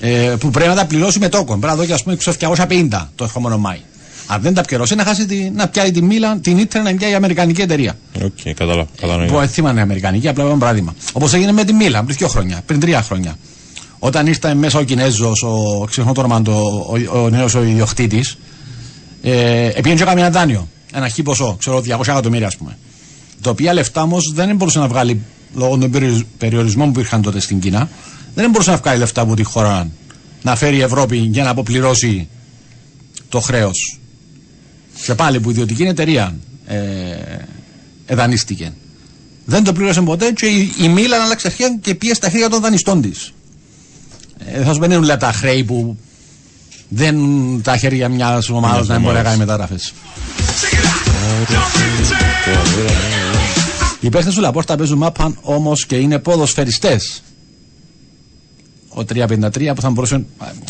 Ε, που πρέπει να τα πληρώσει με τόκον. Πρέπει να δώσει, ας πούμε, ξέρω, 250 το ερχόμενο Μάη. Αν δεν τα πληρώσει, να χάσει τη, να πιάει τη Μίλαν, την Ήτρε να πιάει η Αμερικανική εταιρεία. Οκ, κατάλαβα. κατανοώ. Που έθιμα είναι Αμερικανική, απλά ένα παράδειγμα. Όπως έγινε με τη Μίλαν πριν δύο χρόνια, πριν τρία χρόνια. Όταν ήρθε μέσα ο Κινέζος, ο ξεχνώ το όνομα, του, ο, ο νέος ο ιδιοκτήτης, ε, επήγαινε και έκανε ένα δάνειο. Ένα χι ποσό, ξέρω 200 εκατομμύρια ας πούμε. Τα οποία λεφτά όμως δεν μπορούσε να βγάλει λόγω των περιορισ- περιορισμών που υπήρχαν τότε στην Κίνα. Δεν μπορούσε να βγάλει λεφτά από τη χώρα να φέρει η Ευρώπη για να αποπληρώσει το χρέος. Και πάλι που η ιδιωτική εταιρεία ε, εδανίστηκε. Δεν το πλήρωσε ποτέ και η, η Μίλαν άλλαξε αρχαία και πίεσε στα χέρια των δανειστών της. Ε, θα σου πενούν λέει, τα χρέη που δεν τα χέρια μιας ομάδας Μιας να μην μπορεί να ομάδας. κάνει μεταγραφές. Οι παίχτες του Λαπόρτα παίζουν μάπαν όμως και είναι ποδοσφαιριστές. Ο 353 που θα μπορούσε.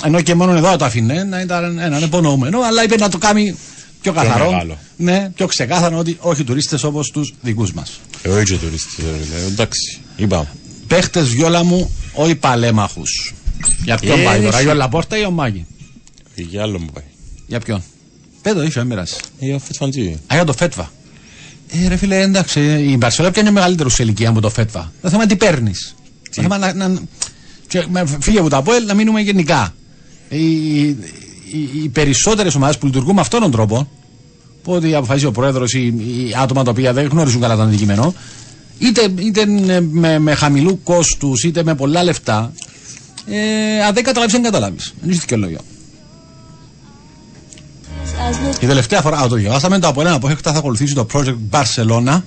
ενώ και μόνο εδώ το αφήνε να ήταν έναν υπονοούμενο, αλλά είπε να το κάνει πιο καθαρό. μεγάλο. ναι, πιο ξεκάθαρο ότι όχι τουρίστες όπως τους δικούς μας. Εγώ είσαι τουρίστης, ρε φίλε. Εντάξει, είπαμε. Παίχτες βιόλα μου, όχι παλέμαχου. Για ποιον Ε, πάει τώρα, εσύ. για ο Λαπόρτα ή ο Μάγκη. Για άλλο μου πάει. Για ποιον; Πέτω, είσαι, δεν πειράζει. Για Φετφαντζή. Α, για το Φέτβα. Ε, ρε φίλε, εντάξει, η Μπαρσελόνα πιάνει μεγαλύτερο σε ηλικία από το Φέτβα. Το θέμα είναι τι παίρνεις. Το θέμα να, να, και, με- φύγε από τα ΠΟΕΛ να μείνουμε γενικά. Οι, οι, οι περισσότερες ομάδες που λειτουργούν με αυτόν τον τρόπο, που ότι αποφασίζει ο πρόεδρος ή, ή άτομα τα οποία δεν γνωρίζουν καλά το αντικείμενο, είτε, είτε ε, με, με χαμηλού κόστους είτε με πολλά λεφτά, ε, αν δεν καταλάβεις, δεν καταλάβεις. Δεν έχει δικαιολόγιο. Η τελευταία φορά, α, το διαβάσαμε, το από ένα απόφευκτα θα ακολουθήσει το project Barcelona.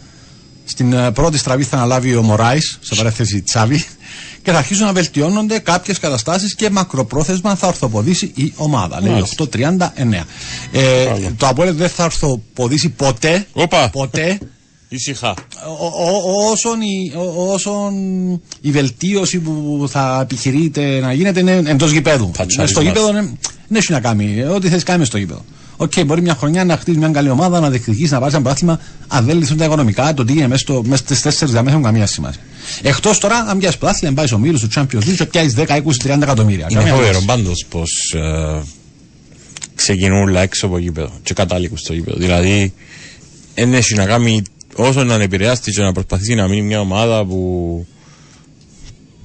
Στην ε, πρώτη στραβή θα αναλάβει ο Μωράης, σε παρέθεση Τσάβη, και θα αρχίσουν να βελτιώνονται κάποιες καταστάσεις και μακροπρόθεσμα θα ορθοποδήσει η ομάδα. Λέει Μάλιστα. 839. Ε, το Απόλυτο δεν θα ορθοποδήσει ποτέ. Όπα. Ποτέ. Ησυχά. Ο- ο- όσον, η, ο- όσον η βελτίωση που θα επιχειρείται να γίνεται είναι εντός γηπέδου. Πατσάρισμας. Στο γήπεδο είναι- δεν έχει να κάνει. ε, Ό,τι θες κάνει στο γήπεδο. ΟΚ, μπορεί μια χρονιά να χτίσει μια καλή ομάδα, να διεκδικήσει, να πάρεις ένα πρωτάθλημα. Αν δεν λυθούν τα οικονομικά, το τι είναι μέσα, στο, μέσα στις τέσσερις γραμμές έχουν καμία σημασία. Εκτός τώρα, αν πιάσεις πρωτάθλημα, πάεις στον όμιλο του Champions League και πιάσεις 10, 20, 30 εκατομμύρια. Είναι Καμία φοβερό σχέση. πάντως πως ε, ξεκινούν όλα έξω από γήπεδο και κατάληγουν στο γήπεδο. Δηλαδή, δεν έχει να κάνει όσο να επηρεάσει και να προσπαθήσει να μείνει μια ομάδα που,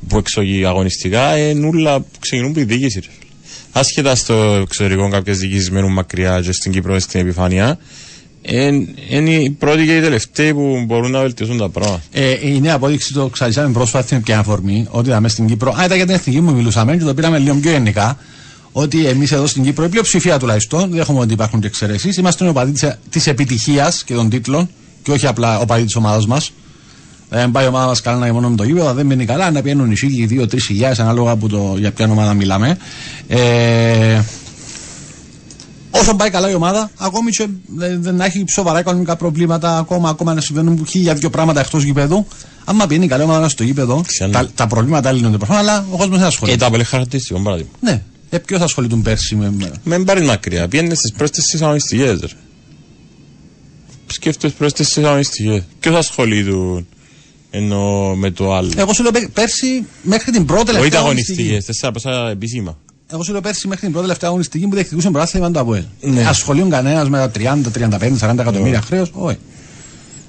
που εξηγεί αγωνιστικά, ε, νουλα που ξεκινούν πριν διοίκησης. Ρε φίλε. Άσχετα στο εξωτερικό κάποιες διοικήσεις μένουν μακριά και στην Κύπρο στην επιφάνεια, είναι οι πρώτοι και οι τελευταίοι που μπορούν να βελτιώσουν τα πράγματα. Ε, η νέα απόδειξη το ξαζήσαμε πρόσφατα στην πια αφορμή, ότι είδαμε στην Κύπρο. Α, ήταν για την εθνική μου μιλούσαμε και το πήραμε λίγο πιο γενικά. Ότι εμείς εδώ στην Κύπρο, η πλειοψηφία τουλάχιστον, δεν έχουμε ότι υπάρχουν και εξαιρέσεις, είμαστε οπαδοί της επιτυχίας και των τίτλων και όχι απλά οπαδοί της ομάδας μας. Δεν πάει η ομάδα μας καλά να είναι μόνο με το γήπεδο, δεν μείνει καλά, να πιένουν οι σύγκοι 2-3 χιλιάδε ανάλογα από το, για ποια ομάδα μιλάμε. Ε, Όσο πάει καλά η ομάδα, ακόμη και δεν, δεν έχει σοβαρά οικονομικά προβλήματα, ακόμα, ακόμα να συμβαίνουν χίλια δύο πράγματα εκτός γηπέδου. Άμα πηγαίνει καλή ομάδα στο γήπεδο, Ξανά. τα, τα προβλήματα λύνονται προφανώς, αλλά ο κόσμος δεν Και ασχολείται. ήταν πολύ χαρακτηριστικό παράδειγμα. Ναι. Ε, Ποιος θα ασχοληθούν πέρσι με. με- Μην πάρει μακριά. Πιένε στις πρώτες τι αγωνιστικέ. Σκέφτεσαι πρώτες τι αγωνιστικέ. Ποιο ασχολείται ενώ με το άλλο. Εγώ σου λέω πέ- πέρσι μέχρι την πρώτη Όχι τα τελευταία αγωνιστικέ, αγωνιστική. τέσσερα πόσα επίσημα. Εγώ σου λέω πέρσι μέχρι την πρώτη τελευταία αγωνιστική που διεκδικούσε πρωτάθλημα το ΑΠΟΕΛ. Ναι. Ασχολείων κανένας με τα 30, 35, 40 εκατομμύρια χρέος. Όχι.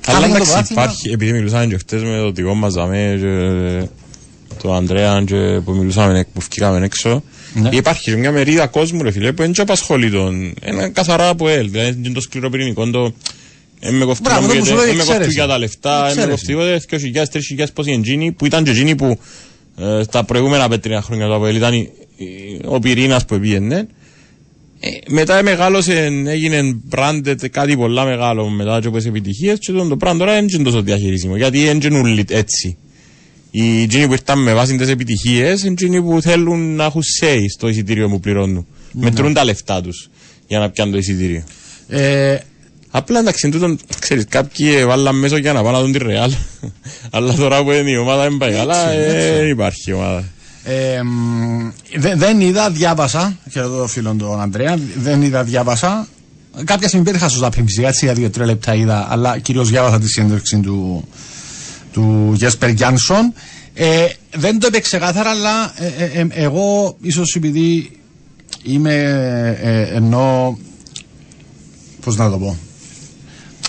Αλλά Χάθηκε το εντάξει, πρωτάθλημα. υπάρχει, επειδή μιλούσαμε και χτες με το δικό μας δαμέ και το Ανδρέα και που μιλούσαμε που βγήκαμε έξω Ναι. υπάρχει και μια μερίδα κόσμου ρε φίλε που δεν και απασχολεί τον είναι καθαρά από ελ δηλαδή είναι το σκληροπυρηνικό το δεν με κοφτεί Μπράβο, να το μου που σου γίνεται, λέω, δεν με κοφτεί εξαίρεση. για τα λεφτά, δεν με Εξαίρεση. κοφτεί τίποτε, 2.000-3.000 πόσοι εντζίνοι που ήταν και εκείνοι που ε, τα προηγούμενα πέτρινα χρόνια του ΑΠΟΕΛ ήταν η- η- ο πυρήνας που πήγαινε ε, μετά μεγάλωσε, έγινε branded κάτι πολλά μεγάλο μετά από τις επιτυχίες και τον το πράγμα τώρα δεν είναι τόσο διαχειρίσιμο γιατί δεν είναι όλοι έτσι. Οι εκείνοι που ήρθαν με βάση τις επιτυχίες είναι εκείνοι που θέλουν να έχουν say στο εισιτήριο που πληρώνουν. Ναι. Μετρούν τα λεφτά τους για να πιάνουν το εισιτήριο. Ε, Απλά εντάξει, τούτον, ξέρεις, κάποιοι βάλαν μέσω για να πάνε να δουν τη Ρεάλ. Αλλά τώρα που είναι η ομάδα δεν πάει καλά, ε, υπάρχει ομάδα. Ε, μ, δε- δεν είδα, διάβασα, και εδώ το φίλο τον Αντρέα, δεν είδα, διάβασα. Κάποια στιγμή πέτυχα στο Ζάπιν φυσικά, έτσι για δύο-τρία λεπτά είδα, αλλά κυρίως διάβασα τη συνέντευξη του, του Γέσπερ Γιάνσον. Ε, δεν το είπε ξεκάθαρα, αλλά ε, ε, ε, εγώ ίσως επειδή είμαι ε, ενώ, πώς να το πω,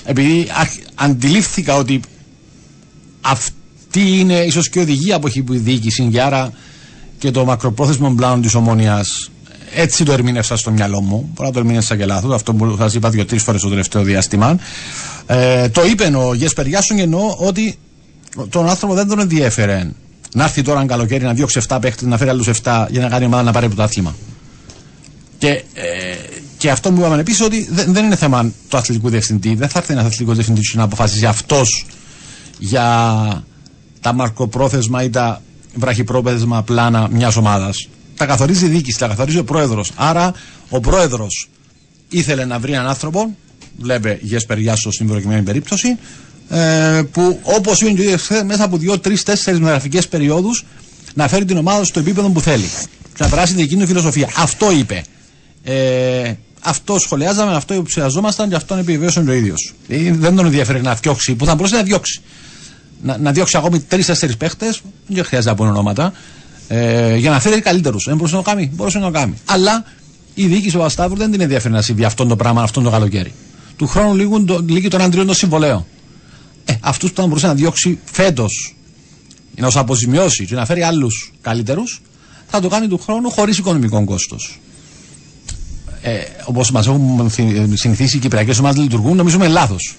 επειδή άρχ- αντιλήφθηκα ότι αυτή είναι ίσως και οδηγία που έχει η διοίκηση και άρα και το μακροπρόθεσμο πλάνο της ομόνοια. Έτσι το ερμήνευσα στο μυαλό μου. Μπορεί να το ερμήνευσα και λάθος. Αυτό που σας είπα δύο-τρεις φορές το τελευταίο διάστημα. Ε, το είπε ο Γέσπερ Γιάσον εννοώ ότι τον άνθρωπο δεν τον ενδιέφερε να έρθει τώρα ένα καλοκαίρι να διώξει 7 παίχτες, να φέρει άλλους 7 για να κάνει η ομάδα να πάρει πρωτάθλημα. Και, ε, και αυτό που είπαμε επίσης ότι δεν, δεν είναι θέμα του αθλητικού διευθυντή. Δεν θα έρθει ένας αθλητικός διευθυντής να αποφασίσει αυτός για τα μαρκοπρόθεσμα ή τα βραχυπρόθεσμα πλάνα μιας ομάδας. Τα καθορίζει η διοίκηση, τα καθορίζει ο πρόεδρος. Άρα ο πρόεδρος ήθελε να βρει έναν άνθρωπο, βλέπε Γέσπερ Γιάσο στην προκειμένη περίπτωση, ε, που όπως είπε και ο ίδιος χθες, μέσα από δύο, τρεις, τέσσερις μεταγραφικές περιόδους να φέρει την ομάδα στο επίπεδο που θέλει. Και να περάσει την εκείνη του φιλοσοφία. Αυτό είπε. Ε, αυτό σχολιάζαμε, αυτό υποψιαζόμασταν και αυτόν επιβεβαίωσε ο ίδιος. δεν τον ενδιαφέρει να διώξει, που θα μπορούσε να διώξει. Να, να διώξει ακόμη τρει-τέσσερι παίχτες, δεν χρειάζεται να πούμε ονόματα, ε, για να φέρει καλύτερους. Δεν μπορούσε να το κάνει, μπορούσε να το κάνει. Αλλά η διοίκηση του Ασταύρου δεν την ενδιαφέρει να συμβεί αυτό το πράγμα αυτό το καλοκαίρι. Του χρόνου λήγουν το, λύγει τον Αντριών το συμβολέο. Ε, αυτούς που θα μπορούσε να διώξει φέτος, να τους αποζημιώσει και να φέρει άλλους καλύτερους, θα το κάνει του χρόνου χωρίς οικονομικό κόστος. Ε, Όπως μας έχουν θυ- συνηθίσει οι Κυπριακές ομάδες λειτουργούν, νομίζουμε λάθος.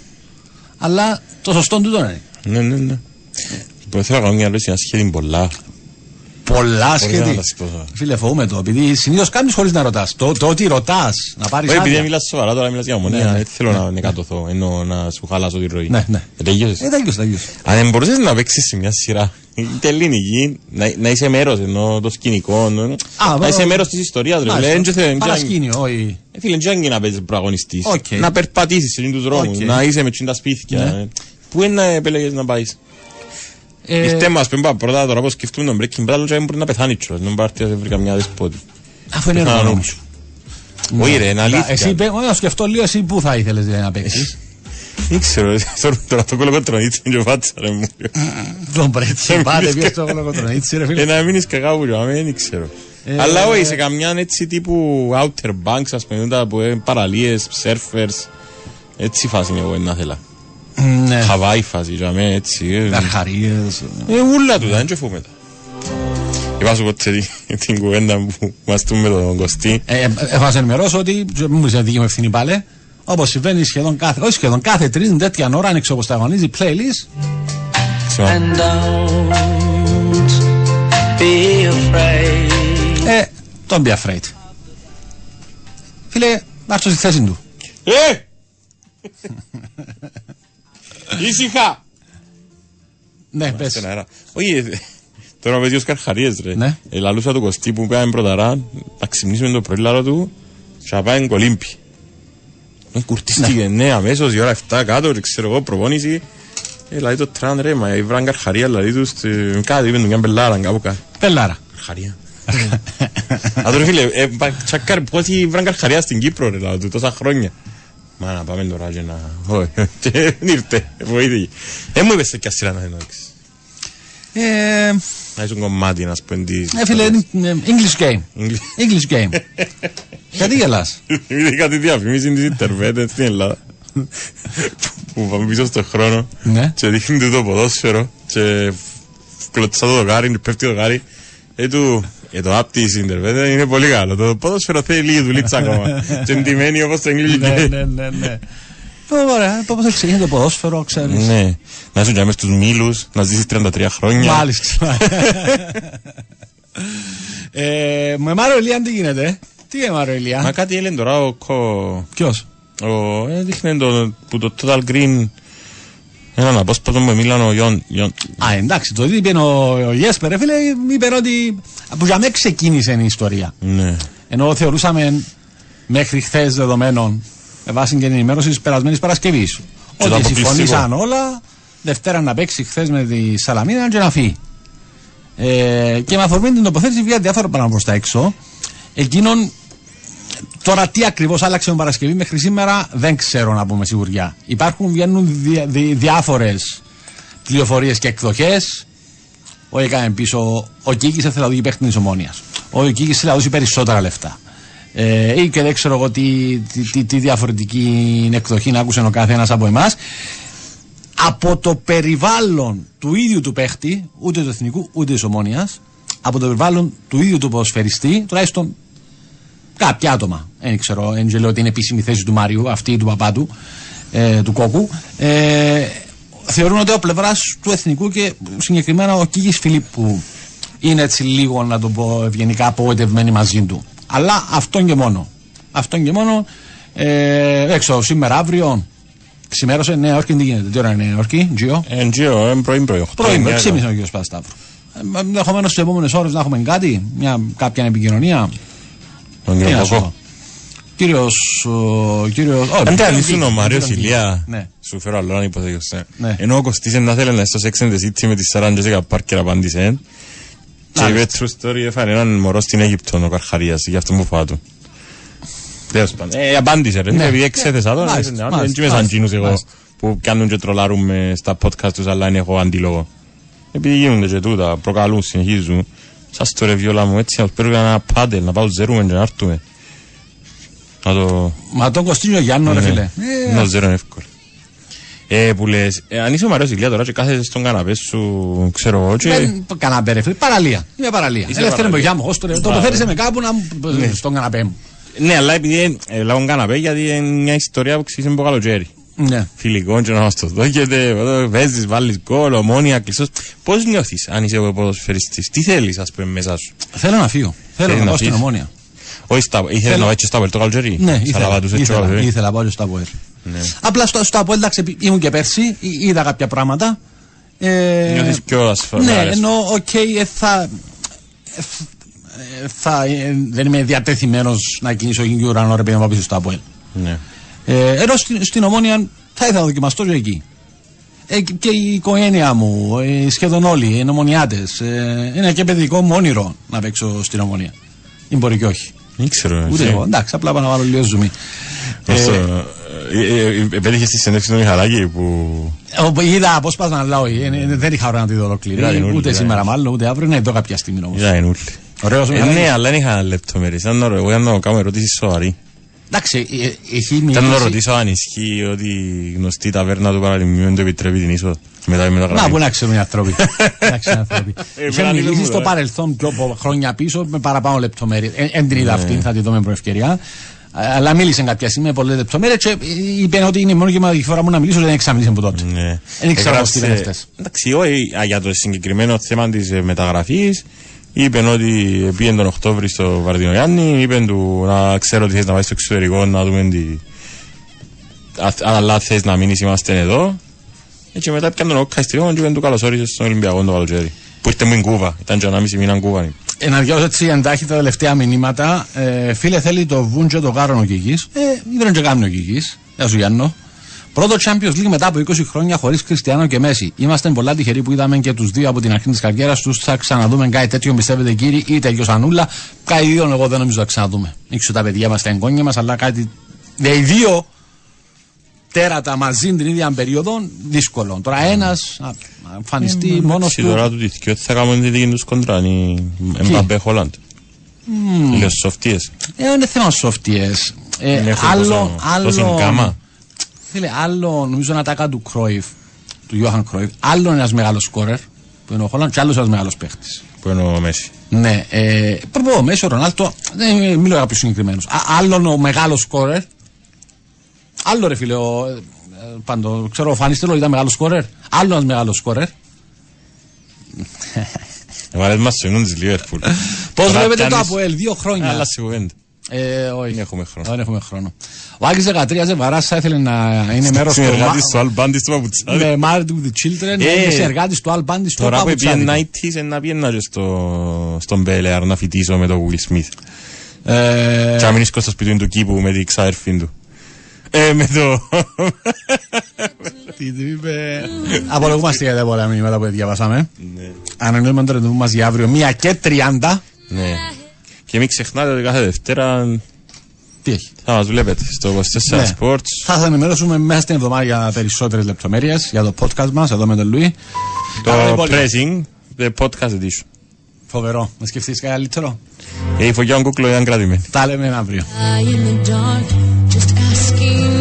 Αλλά το σωστό τούτο είναι. Ναι, ναι, ναι. Λοιπόν, θέλω να κάνω μια ερώτηση, ένα σχέδιο πολλά. Πολλά Χωρίς να σχέδια. τα σηκώσω. Φίλε, φοβούμαι το. Επειδή συνήθως κάνεις χωρίς να ρωτάς. Το, το ότι ρωτάς, να πάρεις. Όχι, επειδή μιλάς σοβαρά, τώρα μιλάς για ομονία, Ναι, ναι. δεν θέλω να νεκατωθώ, ενώ να σου χαλάσω τη ροή. Ναι, ναι. Ε, τελείωσες. Ε, τέλειωσε, τελείωσε. Αν δεν μπορούσες να παίξεις σε μια σειρά, είτε ελληνική, να, να είσαι μέρος ενώ το σκηνικό, να, να βα- είσαι μέρος της ιστορίας. ρε. Μάλιστα. Λέει, «Εν και θε- εν και αν- Παρασκήνιο, όχι. Ε, Φίλε, δεν είναι να παίζεις πρωταγωνιστής. Οκ. Να περπατήσεις σε τους δρόμους, Οκ. να είσαι με τσιν τα σπίτια. Ναι. ε. Πού είναι να επέλεγες να πάεις; Ε, Ήρθε μας πριν πάμε πρώτα τώρα που σκεφτούμε τον Breaking Bad, δεν μπορεί να πεθάνει τσος, δεν πάρει να βρει καμιά δεσπότη. Αφού είναι Πεθάνω. έργο σου. Όχι ρε, είναι Να, Εσύ αλήθεια. είπε, όχι, να σκεφτώ λίγο εσύ πού θα ήθελες να παίξεις; Δεν ξέρω, τώρα- τώρα το κολοκοτρονίτσι είναι και φάτσα ρε μου. Τον πρέτσι, πάτε πια στο κολοκοτρονίτσι, ρε φίλε. Ε, να μείνεις καγάπου ρε, δεν ξέρω. Ε, Αλλά όχι, σε καμιά έτσι τύπου Outer Banks, ας πούμε, τα που είναι παραλίες, surfers, έτσι φάση είναι εγώ να θέλα. Ναι. Χαβάη φάση, για μένα έτσι. ε. Αρχαρίες. Ε, ούλα του, δεν τσεφούμε τα. Είπα σου ποτέ την- την κουβέντα που μας τούν με τον Κωστή. Ε, ε, Έχω να σε ενημερώσω ότι μου είσαι δική μου ευθύνη πάλι. Όπως συμβαίνει σχεδόν κάθε, όχι σχεδόν κάθε τρίτη τέτοια ώρα, αν εξοποσταγωνίζει playlist. Σημαίνει. And don't be afraid. Ε, don't be afraid. Φίλε, να έρθω στη θέση του. Ε! Ήσυχα! Ναι, πες. Στον αέρα. Όχι, ε, τώρα παίζει ο Σκαρχαρίες ρε. Ναι. Ε, Λαλούσα του Κωστή που πήγαμε πρωταρά, να ξυπνήσουμε το πρωί λάρο του και να πάει κολύμπι. Ε, κουρτίστηκε, ναι, αμέσως η ώρα 7 κάτω, και ξέρω εγώ, προπόνηση. Ε, δηλαδή το τραν ρε, μα ήβραν Καρχαρία, δηλαδή τους, ε, κάτι, είπαν του μια μπελάρα κάπου κάτω. Πελάρα. Καρχαρία. Α, τώρα φίλε, ε, πα- τσακάρ, πώς ήβραν Καρχαρία στην Κύπρο ρε, δηλαδή, τόσα χρόνια. Μα να πάμε τώρα και να... Όχι, και δεν ήρθε, βοήθηκε. Ε, μου είπες σε ποια σειρά να εννοήσεις. Ε, Να είσαι κομμάτι, να σου πω, της... ε, φίλε, είναι, ε, English game. English. English game. Γιατί γελάς. Είδε κάτι διαφήμιση της Ιντερβέτ στην Ελλάδα. που πάμε πίσω στον χρόνο Ναι. και δείχνει του το ποδόσφαιρο και κλωτσά το δοκάρι, και πέφτει το δοκάρι. Ε, του, ε, το app της Ιντερβέτ είναι πολύ καλό. Το ποδόσφαιρο θέλει λίγη δουλίτσα ακόμα. και εντυμένη όπως το ναι, English. ναι, ναι, ναι. Ωραία, πώ θα ξεκινήσει το ποδόσφαιρο, ξέρεις. Ναι. Να είσαι και μες στους μήλους, να ζήσεις 33 χρόνια. Μάλιστα. ε, με Μάριο Ηλία τι γίνεται; Τι είναι Μάριο Μα Ηλία. κάτι έλεγε τώρα ο, κο- Ποιος; ο, ε, δείχνει το, που το Total Green Έναν απόσπασμα με μίλαν ο Ιον. Ιον- Α, εντάξει, το τι είπε ο, ο Γέσπερ, ρε φίλε, είπε ότι από για μέ ξεκίνησε η ιστορία. Ναι. Ενώ θεωρούσαμε μέχρι χθες δεδομένων, με βάση και την ενημέρωση της περασμένης Παρασκευής, το ότι αποκλειστικό. συμφωνήσαν όλα, Δευτέρα να παίξει χθες με τη Σαλαμίνα και να φύγει. Ε, και με αφορμή την τοποθέτηση βγήκαν διάφορα πράγματα προς τα έξω. Εκείνον, τώρα τι ακριβώς άλλαξε με Παρασκευή μέχρι σήμερα δεν ξέρω να πούμε σιγουριά. Υπάρχουν, βγαίνουν δια, δι, διάφορες πληροφορίες και εκδοχές. Ο έκανε πίσω, ο Κίκης ήθελε να δώσει παίχτη της ομόνοια. Ο Κίκης ήθελε να δώσει περισσότερα λεφτά. Ε, ή και δεν ξέρω εγώ τι, τι, τι, τι διαφορετική εκδοχή να άκουσε ο καθένας από εμάς. Από το περιβάλλον του ίδιου του παίχτη, ούτε του εθνικού ούτε της ομόνοια, από το περιβάλλον του ίδιου του ποδοσφαιριστή, τουλάχιστον κάποια άτομα. Δεν ξέρω, δεν λέω ότι είναι επίσημη θέση του Μάριου, αυτή ή του παπάτου, ε, του Κόκου. Ε, θεωρούν ότι ο πλευράς του εθνικού και συγκεκριμένα ο Κίγης Φιλίππου είναι έτσι λίγο, να το πω ευγενικά, απογοητευμένοι μαζί του. Αλλά αυτόν και μόνο. Αυτόν και μόνο. Ε, έξω σήμερα, αύριο. Ξημέρωσε Νέα Υόρκη, τι γίνεται, τι ώρα είναι Νέα Υόρκη, Τζιο; Εν τζιο, εν πρωί πρωί. οχτώ, Πρωί, εννιά, 6.30 είναι ο κ. Πασταύρου. Ενδεχομένως στις επόμενες ώρες να έχουμε κάτι, μια, κάποια επικοινωνία. Τον Τι κύριο να σου Κοκό. πω. Κύριος, ο κύριος, όχι, Αν κύριος αληθούν ο Γκίκη, Μάριος κύριος Γκίκη. Ηλία, Ναι. σου φέρω άλλο ένα υποθέτω. Ναι. Ενώ ο Κωστής να θέλει να στο Sex and the City με τη Σαράν Τζέσικα Πάρκερ απάντησε. Και είπε Μάλιστα. true story έφανε έναν μωρός στην Αίγυπτο ο Καρχαρίας για αυτό που φάω του. Τέλος πάντων. Ε, απάντησε ρε, Ναι. επειδή εξέθεσα τον. Μάλιστα, ε, Δεν μάλιστα, είμαι σαν μάλιστα, εκείνους εγώ μάλιστα. που κάνουν και τρολάρουν με στα podcast τους αλλά είναι έχω αντίλογο. Επειδή γίνονται και τούτα, προκαλούν, συνεχίζουν. Σας το ρε βιόλα μου έτσι, να τους παίρνουμε ένα πάντελ, να πάω ζερούμε και να έρθουμε. Να το... Μα τον Κωστίνιο Γιάννο, ρε Ναι. φίλε. Ε, Να το ζερώ είναι εύκολο. Ε, που λες, ε, αν είσαι ο Μαρέος Ηλία τώρα και κάθεσαι στον καναπέ σου, ξέρω εγώ, και... Δεν καναπέ, ρε φίλε. Παραλία. Είμαι παραλία. Είσαι Ελεύθερη παραλία. εποχιά μου. Ώστε Μπράβο. τοποθέτησε με κάπου να μου- στον καναπέ μου. Ναι, αλλά επειδή ε, λάβω καναπέ, γιατί είναι μια ιστορία που ξεκίνησε από καλοκαίρι. Ναι. Φιλικό και να μας το δώκεται, εδώ παίζεις, βάλεις γκολ, ομόνια, κλειστός. Πώς νιώθεις αν είσαι ο ποδοσφαιριστής, τι θέλεις ας πούμε μέσα σου; Θέλω να φύγω. Θέλω Θέλεις να να πάω στην φύγεις; Ομόνοια. Όχι, στα- ήθελες Θέλω- να πάει και στα Βελτό καλοκαίρι. Ναι, Σαν να ήθελα, πατούσες και ήθελα, καλοκαίρι. ήθελα να πάω και στο Αποέλ. Ναι. Απλά στο, στο Αποέλ, εντάξει, ήμουν και πέρσι, εί- είδα κάποια πράγματα. Ε, Νιώθεις πιο ασφαλής. Ναι, ενώ, ΟΚ, ε, θα, ε, φ- ε, θα, ε, δεν είμαι διατεθειμένος να κινήσω γη ουρανό ρε παιδί μου να πάω πίσω στο Αποέλ. Ναι. Ε, ενώ στην, στην Ομόνοια θα ήθελα να δοκιμαστώ και εκεί. Ε, και- και η οικογένεια μου, ε, σχεδόν όλοι, οι νομονιάτες, ε, είναι και παιδικό μου όνειρο να παίξω στην Ομόνια. Ή μπορεί και όχι. Δεν ξέρω. Ούτε εσύ. εγώ. Εντάξει, απλά πάω να βάλω λίγο ζουμί. Αυτό, Ε, ε, ε, ε, Επέτυχες τη συνέντευξη του Μιχαλάκη που όπου είδα απόσπασμα, αλλά όχι. ε, ε, δεν είχα ώρα να τη δω ολόκληρη. Είδα την όλη, Ούτε είδα σήμερα την. μάλλον, ούτε αύριο. Ναι, εδώ κάποια στιγμή όμως. ήταν ούλη. Ωραίος ο Ε, Μιχαλάκης. Ναι, αλλά δεν είχα λεπτομέρειες. Ήταν να ρο- Εγώ ήταν να κάνω ερώτηση σοβαρή. Εντάξει, ε, έχει Ήταν να μιλήσει. ρωτήσω αν ισχύει ότι η γνωστή ταβέρνα του Παραλιμίου δεν το επιτρέπει την είσοδο μετά τη μεταγραφή. Να, πού να ξέρουν οι άνθρωποι. να ξέρουν οι άνθρωποι. Ε, Είχε πέρα μιλήσεις λίγο, στο ε. παρελθόν πιο πο- χρόνια πίσω με παραπάνω λεπτομέρειες. Δεν την είδα Ναι. αυτή, θα τη δω με προευκαιρία. Ε, Αλλά μίλησε κάποια στιγμή με πολλές λεπτομέρειες και είπε ότι είναι η μόνη και μοναδική φορά μου να μιλήσω δεν εξαμιλήσει από τότε. Ναι. Δεν ήξερα πώς Έγραψε- τι λένε αυτές. Εντάξει, όχι, α, για το συγκεκριμένο θέμα της μεταγραφής, είπε ότι πήγαινε τον Οκτώβρη στο Βαρδινογιάννη, είπε του να ξέρω ότι θες να πάει στο εξωτερικό να δούμε τι. α- Αλλά θες να μείνεις, είμαστε εδώ. Έτσι μετά πιάνε τον Οκκαϊστριό και είπε του καλώς όρισες στον Ολυμπιακό το καλοκαίρι. Που ήρθε μου in Κούβα, ήταν και 1,5 μήνα Κούβα. Ε, να διαβάσω έτσι εντάχει τα τελευταία μηνύματα. Ε, φίλε, θέλει το βούντζο το γάρον ο Κική. Ε, δεν και κάνει ο Κική. Γεια σου Γιάννο. Πρώτο Champions League μετά από 20 χρόνια χωρίς Κριστιανό και Μέση. Είμαστε πολλά τυχεροί που είδαμε και τους δύο από την αρχή της καριέρας τους. Θα ξαναδούμε κάτι τέτοιο, πιστεύετε κύριοι, ή τελειώ ανούλα. Κάτι δύο, εγώ δεν νομίζω να ξαναδούμε. Ήξω τα παιδιά μας, τα εγγόνια μας, αλλά κάτι. Δηλαδή, οι δύο τέρατα μαζί την ίδια περίοδο, δύσκολο. Τώρα ένας εμφανιστεί μόνος Εντάξει, του. τώρα του τι θα κάνουμε τη δική τους κοντρά, είναι Εμπαμπέ Χολάντ. Λίγο σοφτίες. Ε, είναι θέμα σοφτιές. Ε, Δεν έχουν άλλο, τόσο- τόση άλλο, γκάμα. Φίλε, άλλο, νομίζω να τα κάνει του Κρόιφ, του Γιώχαν Κρόιφ, άλλο ένας μεγάλος σκόρερ, που είναι ο Χολάντ, και άλλος ένας μεγάλος παίχτης. Που είναι ο Μέση. Ναι, ε, πρέπει ο Μέση, ο Ρονάλτο, δεν μιλάω για κάποιους συγκεκριμένους. Α, άλλον ο μεγάλος σκόρερ, άλλο ρε φίλε, ο, ε, πάντο, ξέρω, ο Φανίστελο ήταν μεγάλος σκόρερ, άλλο ένας μεγάλος σκόρερ. Έβαλες μας στο ενούν της Λίβερπουλ. Πώς Τώρα βλέπετε το πιάνεις- Αποέλ, δύο χρόνια. Άλλα σε κουβέντα. Ε, όχι. Δεν έχουμε χρόνο. Δεν έχουμε χρόνο. Ο Άκης 13 Ζεβαράς θα ήθελε να είναι μέρος του Συνεργάτης Μα- του Αλμπάντη του Παπουτσάδη. με Married with the Children, να Ε, είναι συνεργάτης του Al Bundy στο Τώρα που πήγε Παπουτσάδικο. 90s να πήγαινα και στο, στον Μπέλεαρ να φοιτήσω με τον Will Smith. Ε, Και να μείνεις στο σπίτι του κήπου με την ξάδερφή του. Ε, με το... τι του είπε. Απολογούμαστε για τα πολλά μηνύματα που διαβάσαμε. Ναι. Ανανοούμε το ραντεβού μας για αύριο 1 και 30. Ναι. Και μην ξεχνάτε ότι κάθε Δευτέρα Τι έχει. θα μας βλέπετε στο 24 Ναι. Sports. Θα σας ενημερώσουμε μέσα στην εβδομάδα για περισσότερες λεπτομέρειες για το podcast μας εδώ με τον Λουί. Καλά, Το λοιπόν. Pressing, the podcast edition. Φοβερό. Να σκεφτείς κάτι καλύτερο. Ε, η φωκιά ο κούκλο ήταν κρατημένη. Τα λέμε αύριο. in the dark.